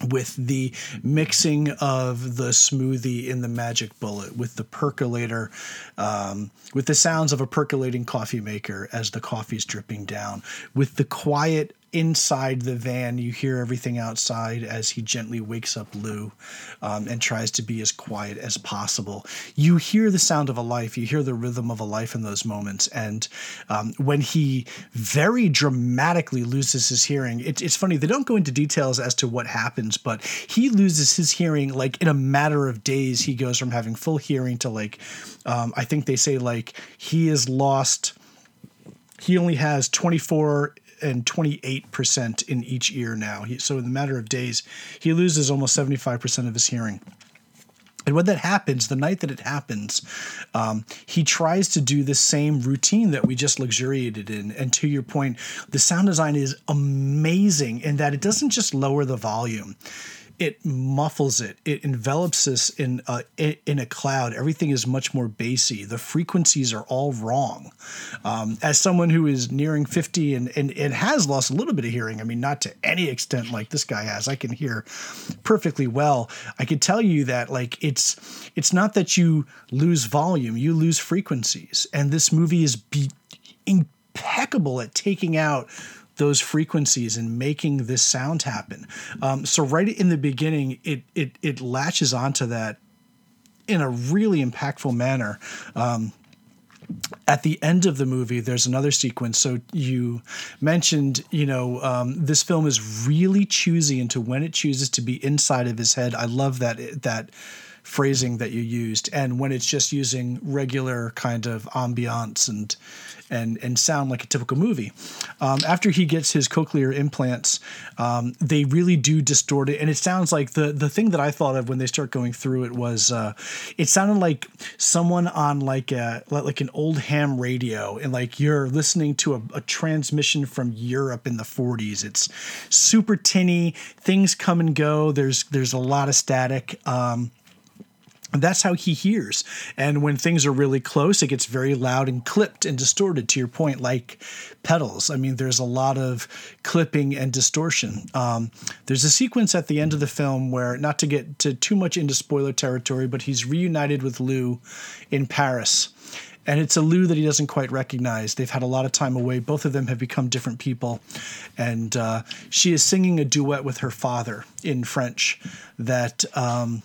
with the mixing of the smoothie in the magic bullet with the percolator um, with the sounds of a percolating coffee maker as the coffee's dripping down with the quiet inside the van, you hear everything outside as he gently wakes up Lou um, and tries to be as quiet as possible. You hear the sound of a life, you hear the rhythm of a life in those moments. And um, when he very dramatically loses his hearing, it, it's funny, they don't go into details as to what happens, but he loses his hearing like in a matter of days. He goes from having full hearing to like, um, I think they say like he is lost he only has 24 and 28% in each ear now. He, so in the matter of days, he loses almost 75% of his hearing. And when that happens, the night that it happens, um, he tries to do the same routine that we just luxuriated in. And to your point, the sound design is amazing in that it doesn't just lower the volume it muffles it. It envelops us in a, in a cloud. Everything is much more bassy. The frequencies are all wrong. Um, as someone who is nearing 50 and, and, and has lost a little bit of hearing, I mean, not to any extent like this guy has, I can hear perfectly well. I could tell you that like it's it's not that you lose volume, you lose frequencies. And this movie is be- impeccable at taking out those frequencies and making this sound happen. Um, so right in the beginning, it it it latches onto that in a really impactful manner. Um, at the end of the movie, there's another sequence. So you mentioned, you know, um, this film is really choosy into when it chooses to be inside of his head. I love that that phrasing that you used, and when it's just using regular kind of ambiance and and and sound like a typical movie. Um, after he gets his cochlear implants, um, they really do distort it, and it sounds like the the thing that I thought of when they start going through it was uh, it sounded like someone on like a like an old ham radio, and like you're listening to a, a transmission from Europe in the 40s. It's super tinny, things come and go. There's there's a lot of static. Um, that's how he hears. And when things are really close, it gets very loud and clipped and distorted, to your point, like pedals. I mean, there's a lot of clipping and distortion. Um, there's a sequence at the end of the film where, not to get to too much into spoiler territory, but he's reunited with Lou in Paris. And it's a Lou that he doesn't quite recognize. They've had a lot of time away. Both of them have become different people. And uh, she is singing a duet with her father in French that. Um,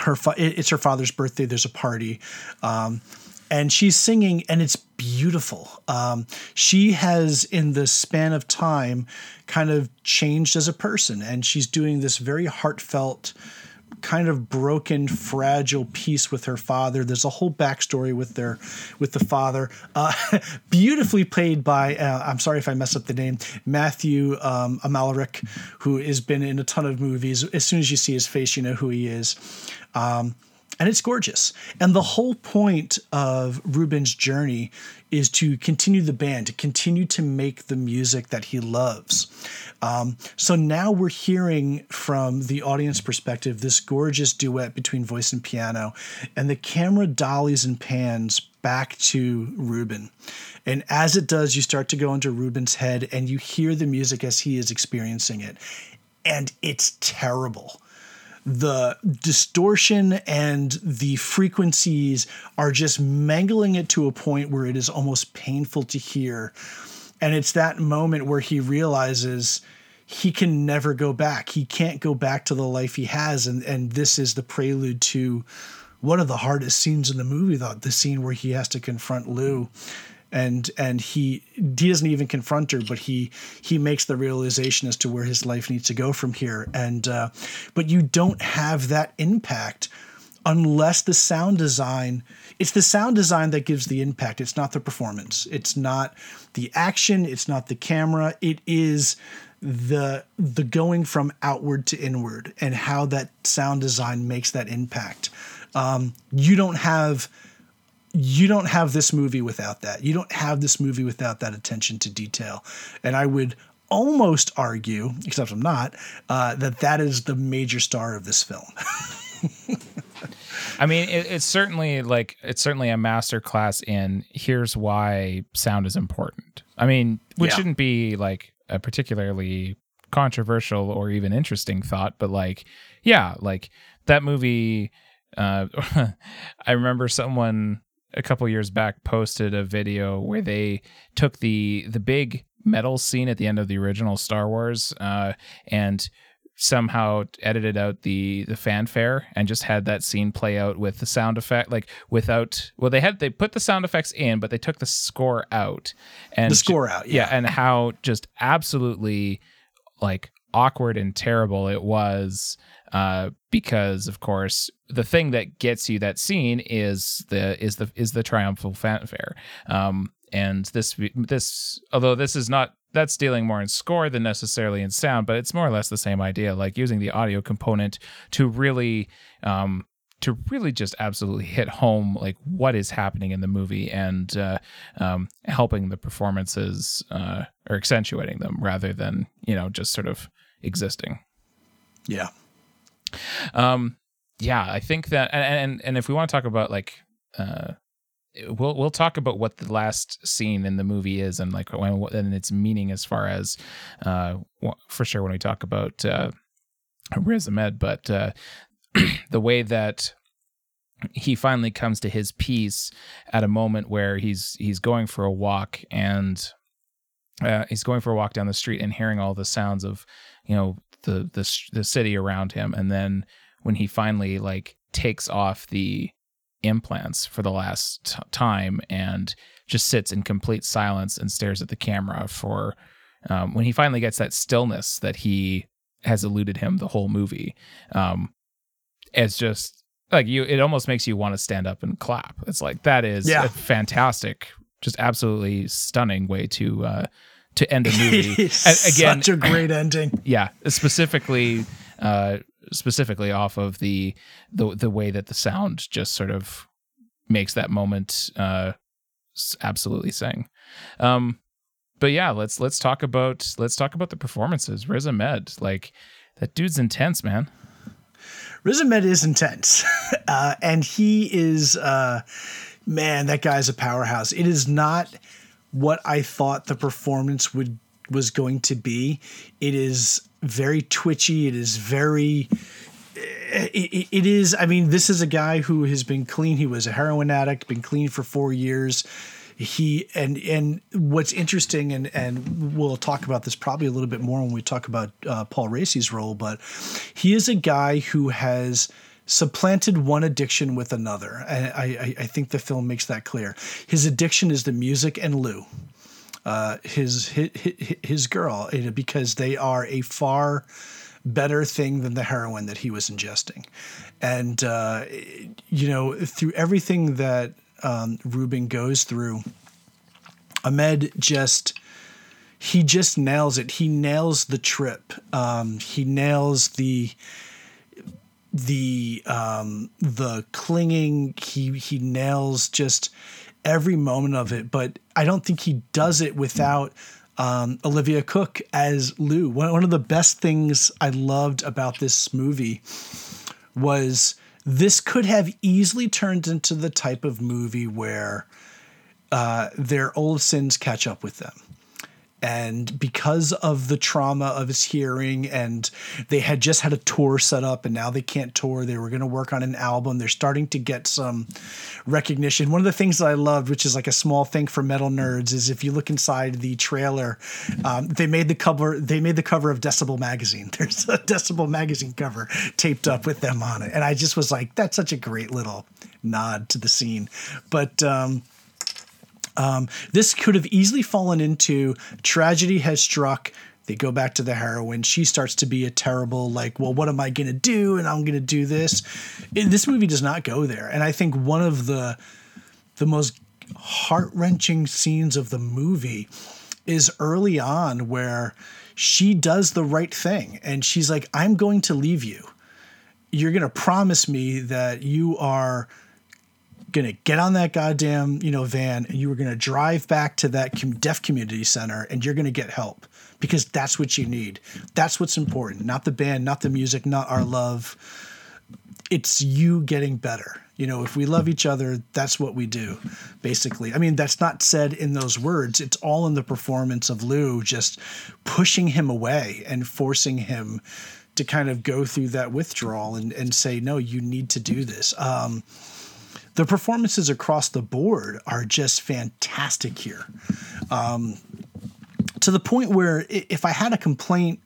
her fa- it's her father's birthday. There's a party, um, and she's singing, and it's beautiful. Um, she has, in the span of time, kind of changed as a person, and she's doing this very heartfelt kind of broken, fragile piece with her father. There's a whole backstory with their with the father, uh, beautifully played by. Uh, I'm sorry if I mess up the name, Matthew um, Amalric, who has been in a ton of movies. As soon as you see his face, you know who he is. Um, and it's gorgeous. And the whole point of Ruben's journey is to continue the band, to continue to make the music that he loves. Um, so now we're hearing from the audience perspective this gorgeous duet between voice and piano, and the camera dollies and pans back to Ruben. And as it does, you start to go into Ruben's head and you hear the music as he is experiencing it. And it's terrible the distortion and the frequencies are just mangling it to a point where it is almost painful to hear. And it's that moment where he realizes he can never go back. He can't go back to the life he has. And, and this is the prelude to one of the hardest scenes in the movie, though, the scene where he has to confront Lou and and he he doesn't even confront her, but he he makes the realization as to where his life needs to go from here. And uh, but you don't have that impact unless the sound design it's the sound design that gives the impact. It's not the performance. It's not the action. It's not the camera. It is the the going from outward to inward and how that sound design makes that impact. Um, you don't have you don't have this movie without that. You don't have this movie without that attention to detail. And I would almost argue, except I'm not, uh, that that is the major star of this film. I mean, it, it's certainly like it's certainly a master class in here's why sound is important. I mean, which yeah. shouldn't be like a particularly controversial or even interesting thought, but like, yeah, like that movie. Uh, I remember someone a couple years back posted a video where they took the the big metal scene at the end of the original Star Wars uh, and somehow edited out the the fanfare and just had that scene play out with the sound effect like without well they had they put the sound effects in but they took the score out and the score out yeah, yeah and how just absolutely like awkward and terrible it was uh, because of course the thing that gets you that scene is the is the is the triumphal fanfare um, and this this although this is not that's dealing more in score than necessarily in sound, but it's more or less the same idea, like using the audio component to really um, to really just absolutely hit home like what is happening in the movie and uh, um, helping the performances uh, or accentuating them rather than you know just sort of existing. Yeah. Um. Yeah, I think that, and and, and if we want to talk about like uh, we'll we'll talk about what the last scene in the movie is and like when and its meaning as far as uh for sure when we talk about uh Riz Ahmed, but uh the way that he finally comes to his peace at a moment where he's he's going for a walk and uh, he's going for a walk down the street and hearing all the sounds of you know the the the city around him and then when he finally like takes off the implants for the last t- time and just sits in complete silence and stares at the camera for um, when he finally gets that stillness that he has eluded him the whole movie. Um, it's just like you, it almost makes you want to stand up and clap. It's like that is yeah. a fantastic, just absolutely stunning way to uh, to end a movie. Again, such a great ending. Yeah, specifically uh, specifically off of the the the way that the sound just sort of makes that moment uh, absolutely sing. Um, but yeah, let's let's talk about let's talk about the performances. Riz Ahmed, like that dude's intense, man. Riz Ahmed is intense, uh, and he is uh, man. That guy's a powerhouse. It is not what I thought the performance would was going to be. It is very twitchy. It is very. It, it is. I mean, this is a guy who has been clean. He was a heroin addict, been clean for four years. He and and what's interesting, and and we'll talk about this probably a little bit more when we talk about uh, Paul Raci's role, but he is a guy who has supplanted one addiction with another. I, I, I think the film makes that clear. His addiction is the music and Lou uh, his, his his girl because they are a far better thing than the heroin that he was ingesting, and uh, you know through everything that um, Ruben goes through, Ahmed just he just nails it. He nails the trip. Um, he nails the the um, the clinging. He he nails just every moment of it, but I don't think he does it without um, Olivia Cooke as Lou. One, of the best things I loved about this movie was this could have easily turned into the type of movie where uh, their old sins catch up with them and because of the trauma of his hearing and they had just had a tour set up and now they can't tour they were going to work on an album they're starting to get some recognition. One of the things that i loved which is like a small thing for metal nerds is if you look inside the trailer um, they made the cover they made the cover of decibel magazine. There's a decibel magazine cover taped up with them on it. And i just was like that's such a great little nod to the scene. But um, um, this could have easily fallen into tragedy has struck. They go back to the heroin. She starts to be a terrible, like, well, what am I going to do? And I'm going to do this. This movie does not go there. And I think one of the the most heart wrenching scenes of the movie is early on where she does the right thing and she's like, I'm going to leave you. you're going to promise me that you are to get on that goddamn, you know, van and you going to drive back to that deaf community center and you're to get help because that's what you need. That's what's important. Not the band, not the music, not our love. It's you getting better. You know, if we love each other, that's what we do, basically. I mean, that's not said in those words. It's all in the performance of Lou just pushing him away and forcing him to kind of go through that withdrawal and, and say, no, you need to do this. Um, the performances across the board are just fantastic here. Um, to the point where if I had a complaint,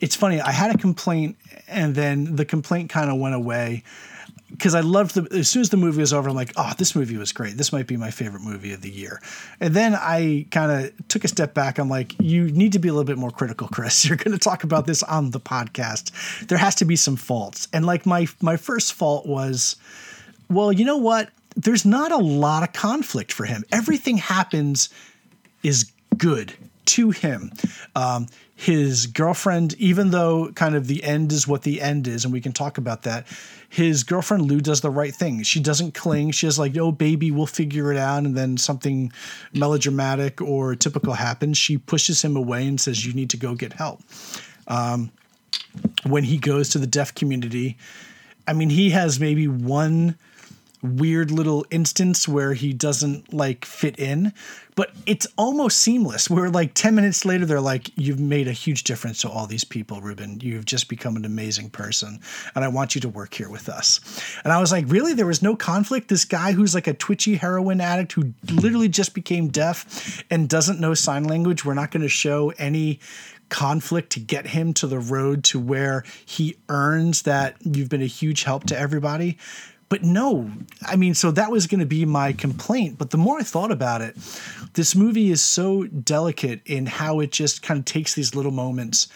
it's funny, I had a complaint and then the complaint kind of went away because I loved the as soon as the movie was over, I'm like, oh, this movie was great. This might be my favorite movie of the year. And then I kind of took a step back. I'm like, you need to be a little bit more critical, Chris. You're going to talk about this on the podcast. There has to be some faults. And like my my first fault was, well, you know what? There's not a lot of conflict for him. Everything happens is good to him. Um, his girlfriend, even though kind of the end is what the end is, and we can talk about that, his girlfriend Lou does the right thing. She doesn't cling. She is like, oh, baby, we'll figure it out. And then something melodramatic or typical happens. She pushes him away and says, you need to go get help. Um, when he goes to the deaf community, I mean, he has maybe one weird little instance where he doesn't like fit in, but it's almost seamless. Where like 10 minutes later, they're like, You've made a huge difference to all these people, Ruben. You've just become an amazing person. And I want you to work here with us. And I was like, Really? There was no conflict? This guy who's like a twitchy heroin addict who literally just became deaf and doesn't know sign language, we're not going to show any conflict to get him to the road to where he earns that you've been a huge help to everybody but no, I mean, so that was going to be my complaint. But the more I thought about it, this movie is so delicate in how it just kind of takes these little moments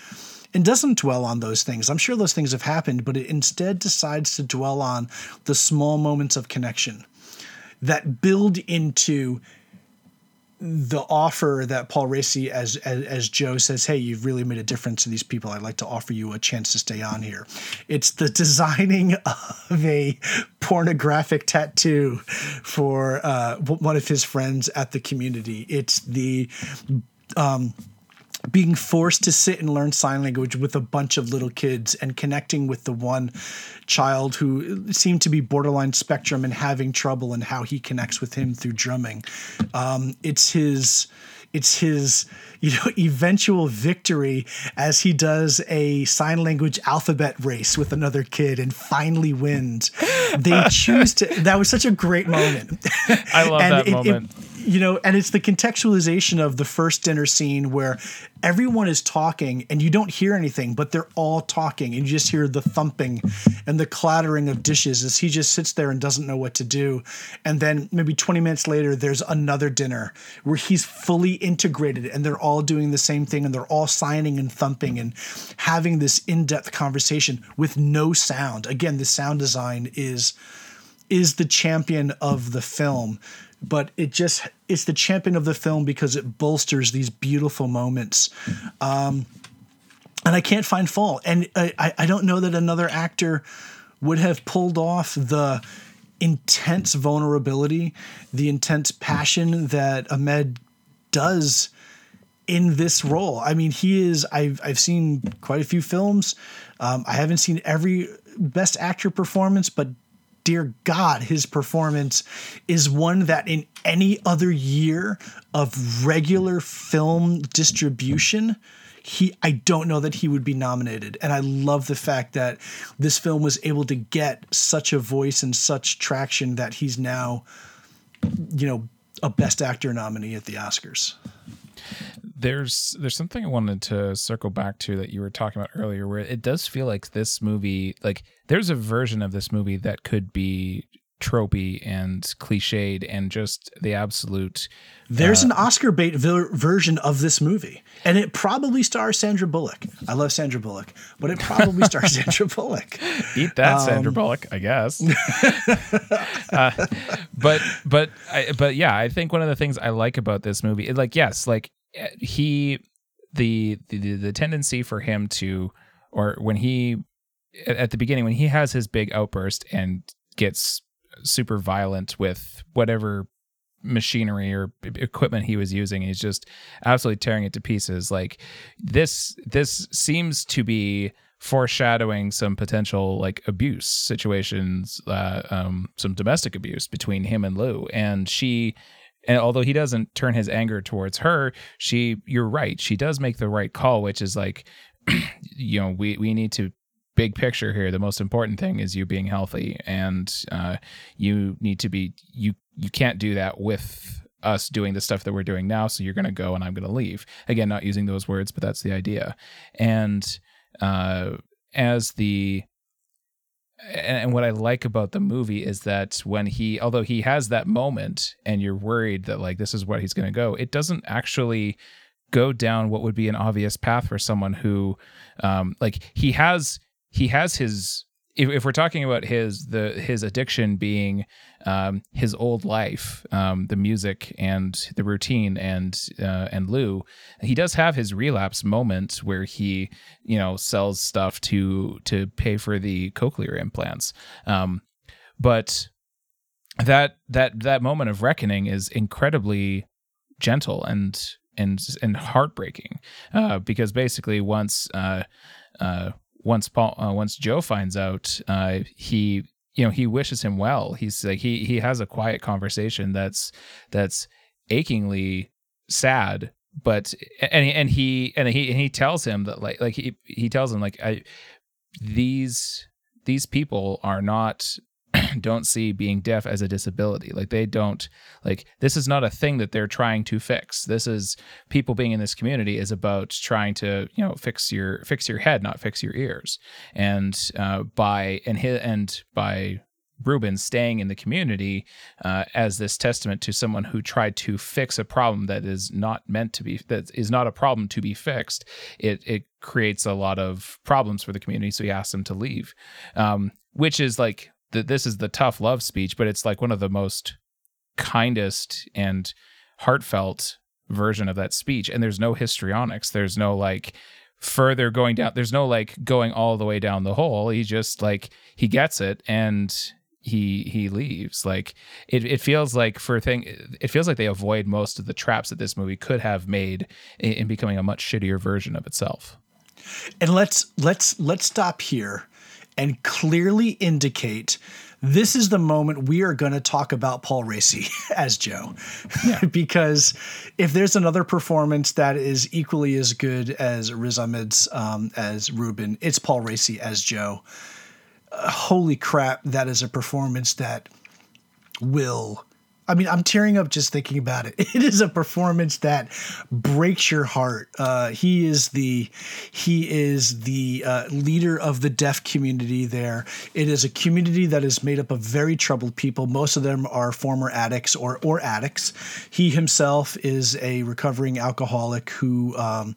and doesn't dwell on those things. I'm sure those things have happened, but it instead decides to dwell on the small moments of connection that build into the offer that Paul Raci, as, as, as Joe says, "Hey, you've really made a difference to these people. I'd like to offer you a chance to stay on here." It's the designing of a pornographic tattoo for uh, one of his friends at the community. It's the um, being forced to sit and learn sign language with a bunch of little kids and connecting with the one child who seemed to be borderline spectrum and having trouble and how he connects with him through drumming. Um, it's his it's his you know eventual victory as he does a sign language alphabet race with another kid and finally wins. They choose to that was such a great moment. I love that it, moment. it, you know, and it's the contextualization of the first dinner scene where everyone is talking and you don't hear anything, but they're all talking and you just hear the thumping and the clattering of dishes as he just sits there and doesn't know what to do. And then maybe 20 minutes later, there's another dinner where he's fully integrated and they're all doing the same thing and they're all signing and thumping and having this in depth conversation with no sound. Again, the sound design is is the champion of the film but it just it's the champion of the film because it bolsters these beautiful moments. Um, and I can't find fault. And I, I don't know that another actor would have pulled off the intense vulnerability, the intense passion that Ahmed does in this role. I mean, he is. I've I've seen quite a few films. Um, I haven't seen every best actor performance, but dear God, his performance is one that in any other year of regular film distribution, he I don't know that he would be nominated. And I love the fact that this film was able to get such a voice and such traction that he's now, you know, a best actor nominee at the Oscars. There's there's something I wanted to circle back to that you were talking about earlier where it does feel like this movie like there's a version of this movie that could be tropey and cliched and just the absolute there's uh, an oscar bait ver- version of this movie and it probably stars sandra bullock. I love sandra bullock but it probably stars sandra bullock. Eat that um, sandra bullock i guess. Uh, but but I, but yeah i think one of the things i like about this movie like yes like he the, the the tendency for him to or when he at, at the beginning when he has his big outburst and gets super violent with whatever machinery or equipment he was using he's just absolutely tearing it to pieces. Like this this seems to be foreshadowing some potential like abuse situations uh, um, some domestic abuse between him and lou. And she and although he doesn't turn his anger towards her she you're right she does make the right call which is like you know we we need to big picture here the most important thing is you being healthy and uh, you need to be you you can't do that with us doing the stuff that we're doing now so you're going to go and i'm going to leave. Again not using those words but that's the idea. And uh, as the and what I like about the movie is that when he, although he has that moment and you're worried that like this is what he's going to go, it doesn't actually go down what would be an obvious path for someone who, um, like he has, he has his if, if we're talking about his the his addiction being um, his old life, um, the music and the routine and uh, and Lou, he does have his relapse moment where he you know sells stuff to to pay for the cochlear implants, um, but that that that moment of reckoning is incredibly gentle and and and heartbreaking uh, because basically once uh, uh, once Paul, uh, once Joe finds out, uh, he you know he wishes him well. He's like he he has a quiet conversation that's that's achingly sad, but and and he and he and he tells him that like like he he tells him like I these these people are not don't see being deaf as a disability. Like they don't like this is not a thing that they're trying to fix. This is people being in this community is about trying to you know fix your fix your head, not fix your ears. And uh, by and his, and by Ruben staying in the community uh, as this testament to someone who tried to fix a problem that is not meant to be that is not a problem to be fixed. It it creates a lot of problems for the community, so he asks them to leave, um, which is like that this is the tough love speech, but it's like one of the most kindest and heartfelt version of that speech. And there's no histrionics. There's no like further going down. There's no like going all the way down the hole. He just like he gets it and he he leaves. Like it it feels like for a thing it feels like they avoid most of the traps that this movie could have made in, in becoming a much shittier version of itself. And let's let's let's stop here and clearly indicate this is the moment we are going to talk about Paul Raci as Joe. Yeah. because if there's another performance that is equally as good as Riz Ahmed's um, as Ruben, it's Paul Raci as Joe. Uh, holy crap, that is a performance that will I mean, I'm tearing up just thinking about it. It is a performance that breaks your heart. Uh, he is the he is the uh, leader of the deaf community there. It is a community that is made up of very troubled people. Most of them are former addicts or or addicts. He himself is a recovering alcoholic who. Um,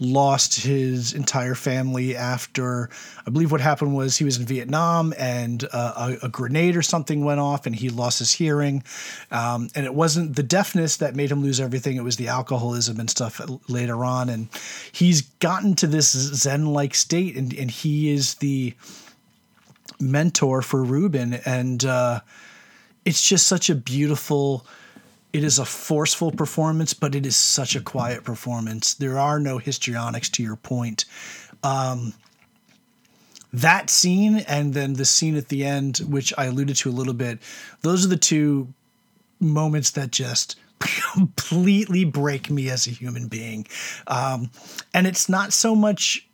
lost his entire family after I believe what happened was he was in Vietnam and uh, a, a, grenade or something went off and he lost his hearing. Um, and it wasn't the deafness that made him lose everything, it was the alcoholism and stuff later on. And he's gotten to this Zen like state and, and he is the mentor for Ruben. And uh, it's just such a beautiful it is a forceful performance, but it is such a quiet performance. There are no histrionics to your point. Um, that scene and then the scene at the end, which I alluded to a little bit, those are the two moments that just completely break me as a human being. Um, and it's not so much.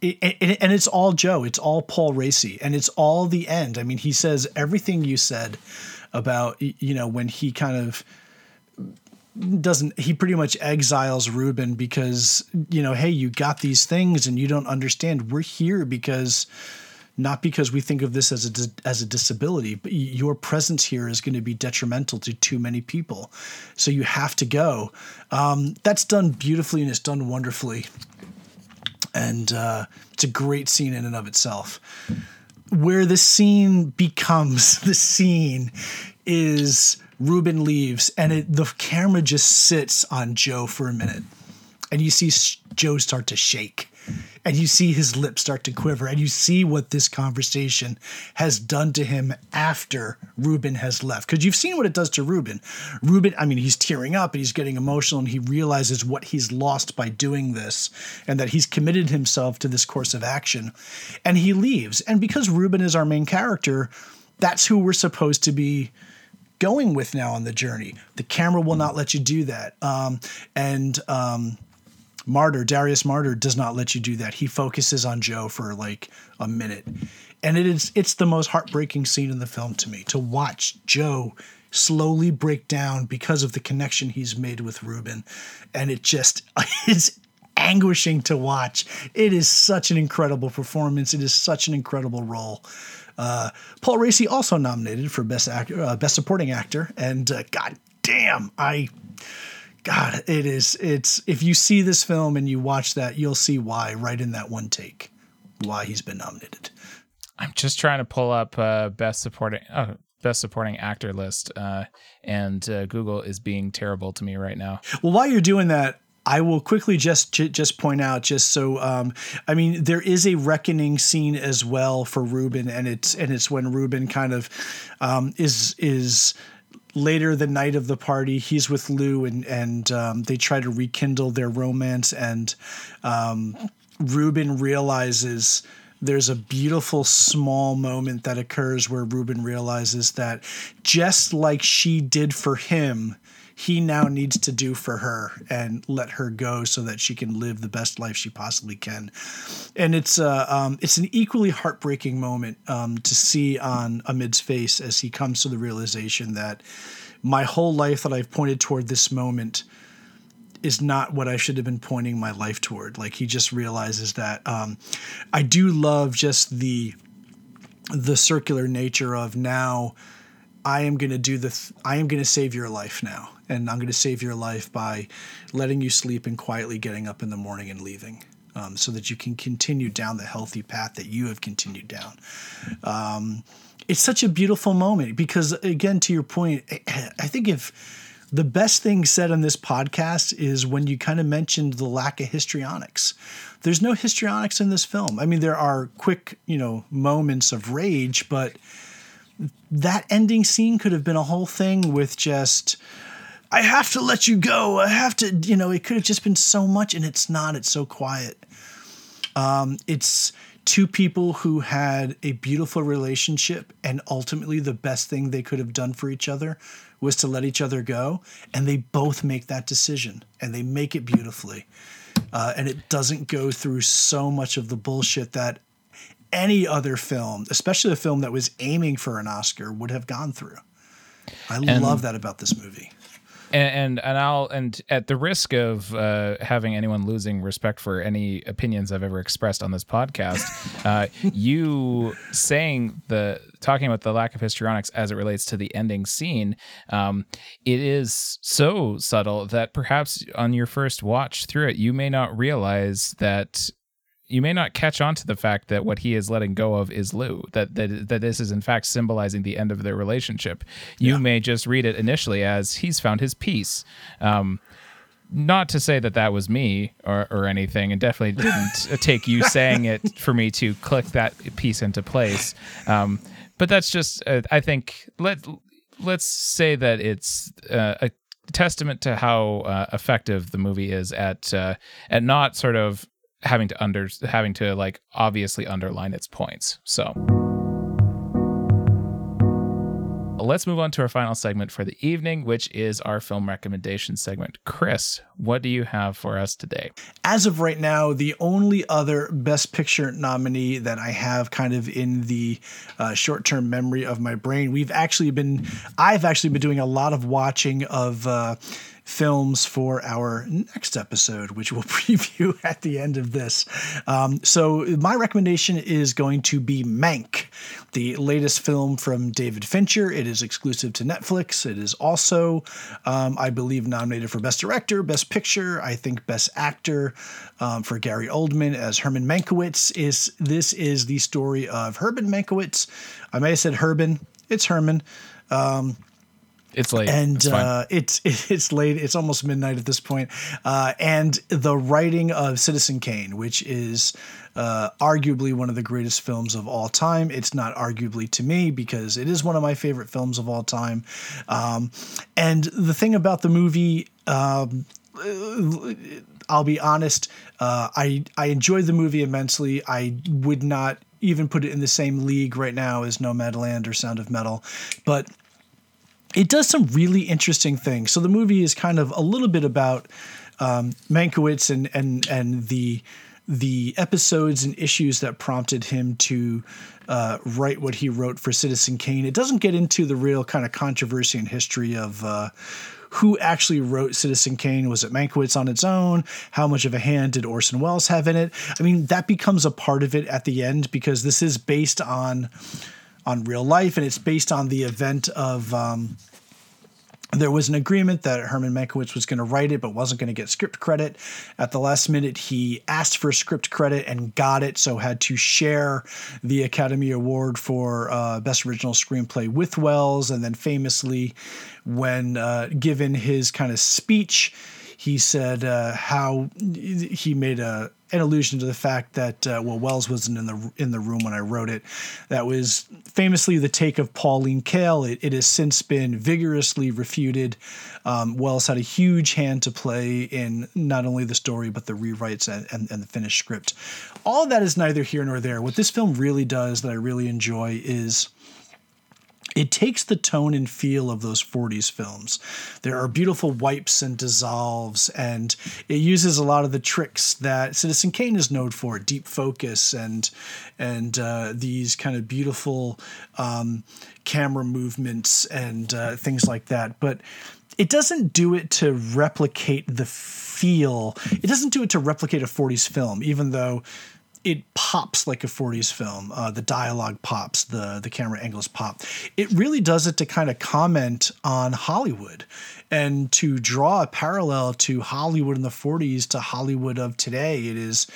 It, it, and it's all Joe. It's all Paul Raci, and it's all the end. I mean, he says everything you said about you know when he kind of doesn't he pretty much exiles Ruben because you know hey you got these things and you don't understand. We're here because not because we think of this as a as a disability but your presence here is going to be detrimental to too many people. So you have to go. Um, that's done beautifully and it's done wonderfully. And uh, it's a great scene in and of itself where the scene becomes the scene is Ruben leaves, and it, the camera just sits on Joe for a minute, and you see Joe start to shake, and you see his lips start to quiver and you see what this conversation has done to him after Ruben has left. Because you've seen what it does to Ruben Ruben I mean he's tearing up and he's getting emotional and he realizes what he's lost by doing this and that he's committed himself to this course of action and he leaves. And because Ruben is our main character that's who we're supposed to be going with now on the journey. The camera will not let you do that. Um, and um, Marder, Darius Marder does not let you do that. He focuses on Joe for like a minute. And it is it's the most heartbreaking scene in the film to me to watch Joe slowly break down because of the connection he's made with Ruben. And it just is anguishing to watch. It is such an incredible performance. It is such an incredible role. Uh, Paul Raci also nominated for best actor, uh, best supporting actor, and uh, God damn, I God, it is. It's if you see this film and you watch that, you'll see why right in that one take, why he's been nominated. I'm just trying to pull up uh, best supporting uh, best supporting actor list, uh, and uh, Google is being terrible to me right now. Well, while you're doing that, I will quickly just just point out, just so um, I mean, there is a reckoning scene as well for Ruben, and it's and it's when Ruben kind of um, is is later the night of the party he's with lou and and um, they try to rekindle their romance and um, ruben realizes there's a beautiful small moment that occurs where ruben realizes that just like she did for him he now needs to do for her and let her go so that she can live the best life she possibly can. And it's uh, um, it's an equally heartbreaking moment um, to see on Ahmed's face as he comes to the realization that my whole life that I've pointed toward this moment is not what I should have been pointing my life toward. Like he just realizes that um, I do love just the the circular nature of now I am going to do the th- I am going to save your life now and I'm going to save your life by letting you sleep and quietly getting up in the morning and leaving. Um, so that you can continue down the healthy path that you have continued down. Um, it's such a beautiful moment because, again, to your point, I think if the best thing said on this podcast is when you kind of mentioned the lack of histrionics. There's no histrionics in this film. I mean, there are quick, you know, moments of rage, but that ending scene could have been a whole thing with just I have to let you go. I have to, you know, it could have just been so much, and it's not. It's so quiet. Um, it's two people who had a beautiful relationship, and ultimately, the best thing they could have done for each other was to let each other go. And they both make that decision, and they make it beautifully. Uh, and it doesn't go through so much of the bullshit that any other film, especially a film that was aiming for an Oscar, would have gone through. I and love that about this movie and, and and I'll and at the risk of uh, having anyone losing respect for any opinions I've ever expressed on this podcast, uh, you saying the talking about the lack of histrionics as it relates to the ending scene, um, it is so subtle that perhaps on your first watch through it, you may not realize that you may not catch on to the fact that what he is letting go of is Lou. That that that this is in fact symbolizing the end of their relationship. You yeah. may just read it initially as he's found his peace. Um, not to say that that was me or, or anything, and definitely didn't take you saying it for me to click that piece into place. Um, but that's just, uh, I think let let's say that it's uh, a testament to how uh, effective the movie is at uh, at not sort of having to under having to like obviously underline its points. So let's move on to our final segment for the evening, which is our film recommendation segment. Chris, what do you have for us today? As of right now, the only other Best Picture nominee that I have kind of in the uh, short term memory of my brain, we've actually been, I've actually been doing a lot of watching of. Uh, films for our next episode, which we'll preview at the end of this. Um, so, my recommendation is going to be Mank, the latest film from David Fincher. It is exclusive to Netflix. It is also, um, I believe, nominated for Best Director, Best Picture, I think Best Actor um, for Gary Oldman as Herman Mankiewicz. Is this is the story of Herman Mankiewicz? I may have said Herman. It's Herman. Um, It's late, and it's, uh, it's it's late. It's almost midnight at this point. Uh, and the writing of Citizen Kane, which is uh, arguably one of the greatest films of all time. It's not arguably to me because it is one of my favorite films of all time. Um, and the thing about the movie. Um, I'll be honest. Uh, I I enjoyed the movie immensely. I would not even put it in the same league right now as Nomadland or Sound of Metal, but it does some really interesting things. So the movie is kind of a little bit about um, Mankiewicz and and and the the episodes and issues that prompted him to uh, write what he wrote for Citizen Kane. It doesn't get into the real kind of controversy and history of uh, who actually wrote Citizen Kane. Was it Mankiewicz on its own? How much of a hand did Orson Welles have in it? I mean, that becomes a part of it at the end because this is based on on real life and it's based on the event of. Um, there was an agreement that Herman Mankiewicz was going to write it, but wasn't going to get script credit. At the last minute, he asked for script credit and got it, so had to share the Academy Award for uh, Best Original Screenplay with Welles. And then, famously, when uh, given his kind of speech, he said uh, how he made a an allusion to the fact that uh, well Welles wasn't in the in the room when I wrote it. That was famously the take of Pauline Kael. It, it has since been vigorously refuted. Um, Welles had a huge hand to play in not only the story but the rewrites and, and, and the finished script. All that is neither here nor there. What this film really does that I really enjoy is it takes the tone and feel of those 40s films. There are beautiful wipes and dissolves, and it uses a lot of the tricks that Citizen Kane is known for: deep focus and and uh, these kind of beautiful um, camera movements and uh, things like that. But it doesn't do it to replicate the feel. It doesn't do it to replicate a 40s film, even though it pops like a 40s film. Uh, the dialogue pops, the the camera angles pop. It really does it to kind of comment on Hollywood and to draw a parallel to Hollywood in the 40s to Hollywood of today. It is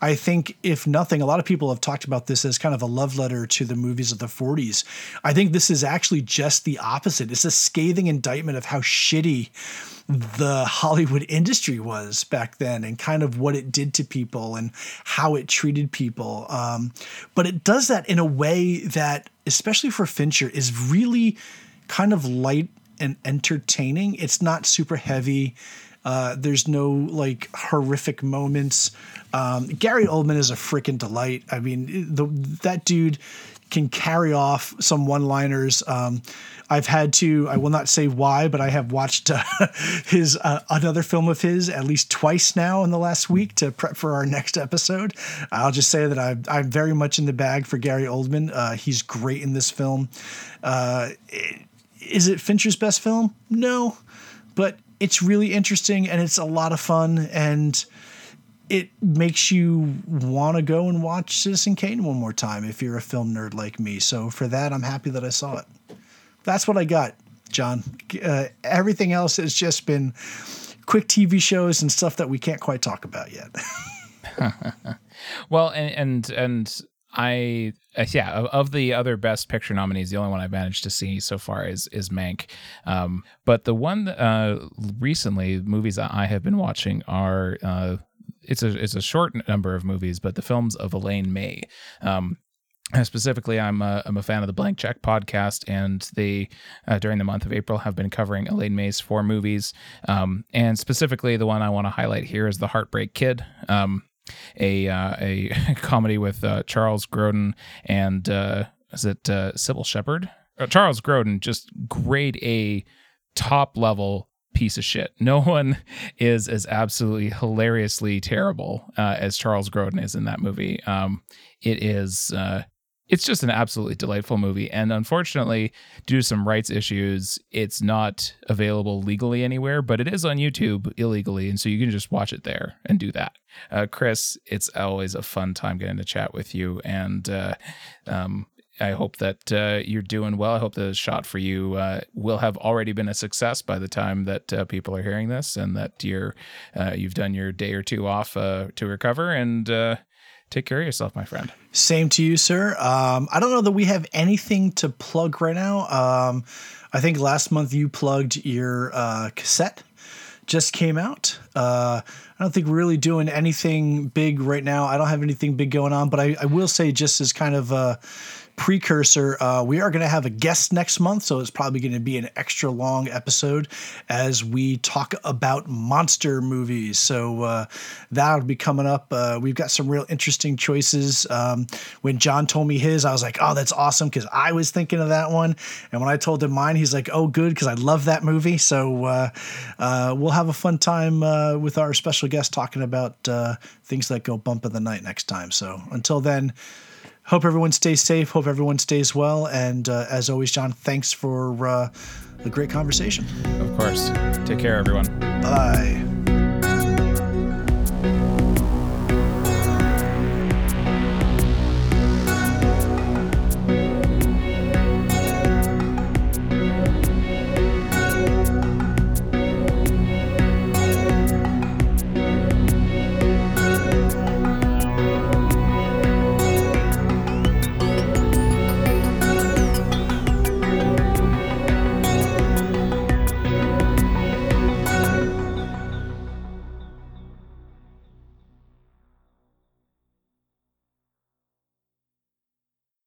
I think, if nothing, a lot of people have talked about this as kind of a love letter to the movies of the 40s. I think this is actually just the opposite. It's a scathing indictment of how shitty the Hollywood industry was back then and kind of what it did to people and how it treated people. Um, but it does that in a way that, especially for Fincher, is really kind of light and entertaining. It's not super heavy. Uh, there's no like horrific moments. Um, Gary Oldman is a freaking delight. I mean, the, that dude can carry off some one-liners. Um, I've had to. I will not say why, but I have watched uh, his uh, another film of his at least twice now in the last week to prep for our next episode. I'll just say that I'm, I'm very much in the bag for Gary Oldman. Uh, he's great in this film. Uh, is it Fincher's best film? No, but it's really interesting and it's a lot of fun and it makes you want to go and watch Citizen Kane one more time if you're a film nerd like me. So for that, I'm happy that I saw it. That's what I got, John. Uh, everything else has just been quick TV shows and stuff that we can't quite talk about yet. well, and and and I uh, yeah of, of, the other best picture nominees the only one i've managed to see so far is is mank um, but the one uh, recently movies that i have been watching are uh, it's a it's a short number of movies but the films of elaine may um, Specifically, I'm a, I'm a fan of the Blank Check podcast, and they uh, during the month of April have been covering Elaine May's four movies. Um, and specifically, the one I want to highlight here is The Heartbreak Kid. Um, a uh, a comedy with uh, Charles Grodin and uh, is it uh, Cybill Shepherd? Uh, Charles Grodin, just grade A, top level piece of shit. No one is as absolutely hilariously terrible uh, as Charles Grodin is in that movie. Um, it is it's just an absolutely delightful movie. And unfortunately, due to some rights issues, it's not available legally anywhere, but it is on YouTube illegally. And so you can just watch it there and do that. Uh, Chris, it's always a fun time getting to chat with you. And uh, um, I hope that uh, you're doing well. I hope the shot for you uh, will have already been a success by the time that uh, people are hearing this, and that you're uh, you've done your day or two off uh, to recover and uh, take care of yourself, my friend. Same to you, sir. Um, I don't know that we have anything to plug right now. Um, I think last month you plugged your uh, cassette just came out. Uh, I don't think we're really doing anything big right now. I don't have anything big going on, but I, I will say, just as kind of a precursor, uh, we are going to have a guest next month, so it's probably going to be an extra long episode as we talk about monster movies. So uh, that'll be coming up. Uh, we've got some real interesting choices. Um, when John told me his, I was like, "Oh, that's awesome," because I was thinking of that one. And when I told him mine, he's like, "Oh, good," because I love that movie. So uh, uh, we'll have a fun time with our special guest talking about things that go bump in the night next time. So until then hope everyone stays safe. Hope everyone stays well. And uh, as always, John, thanks for uh, a great conversation. Of course. Take care, everyone. Bye.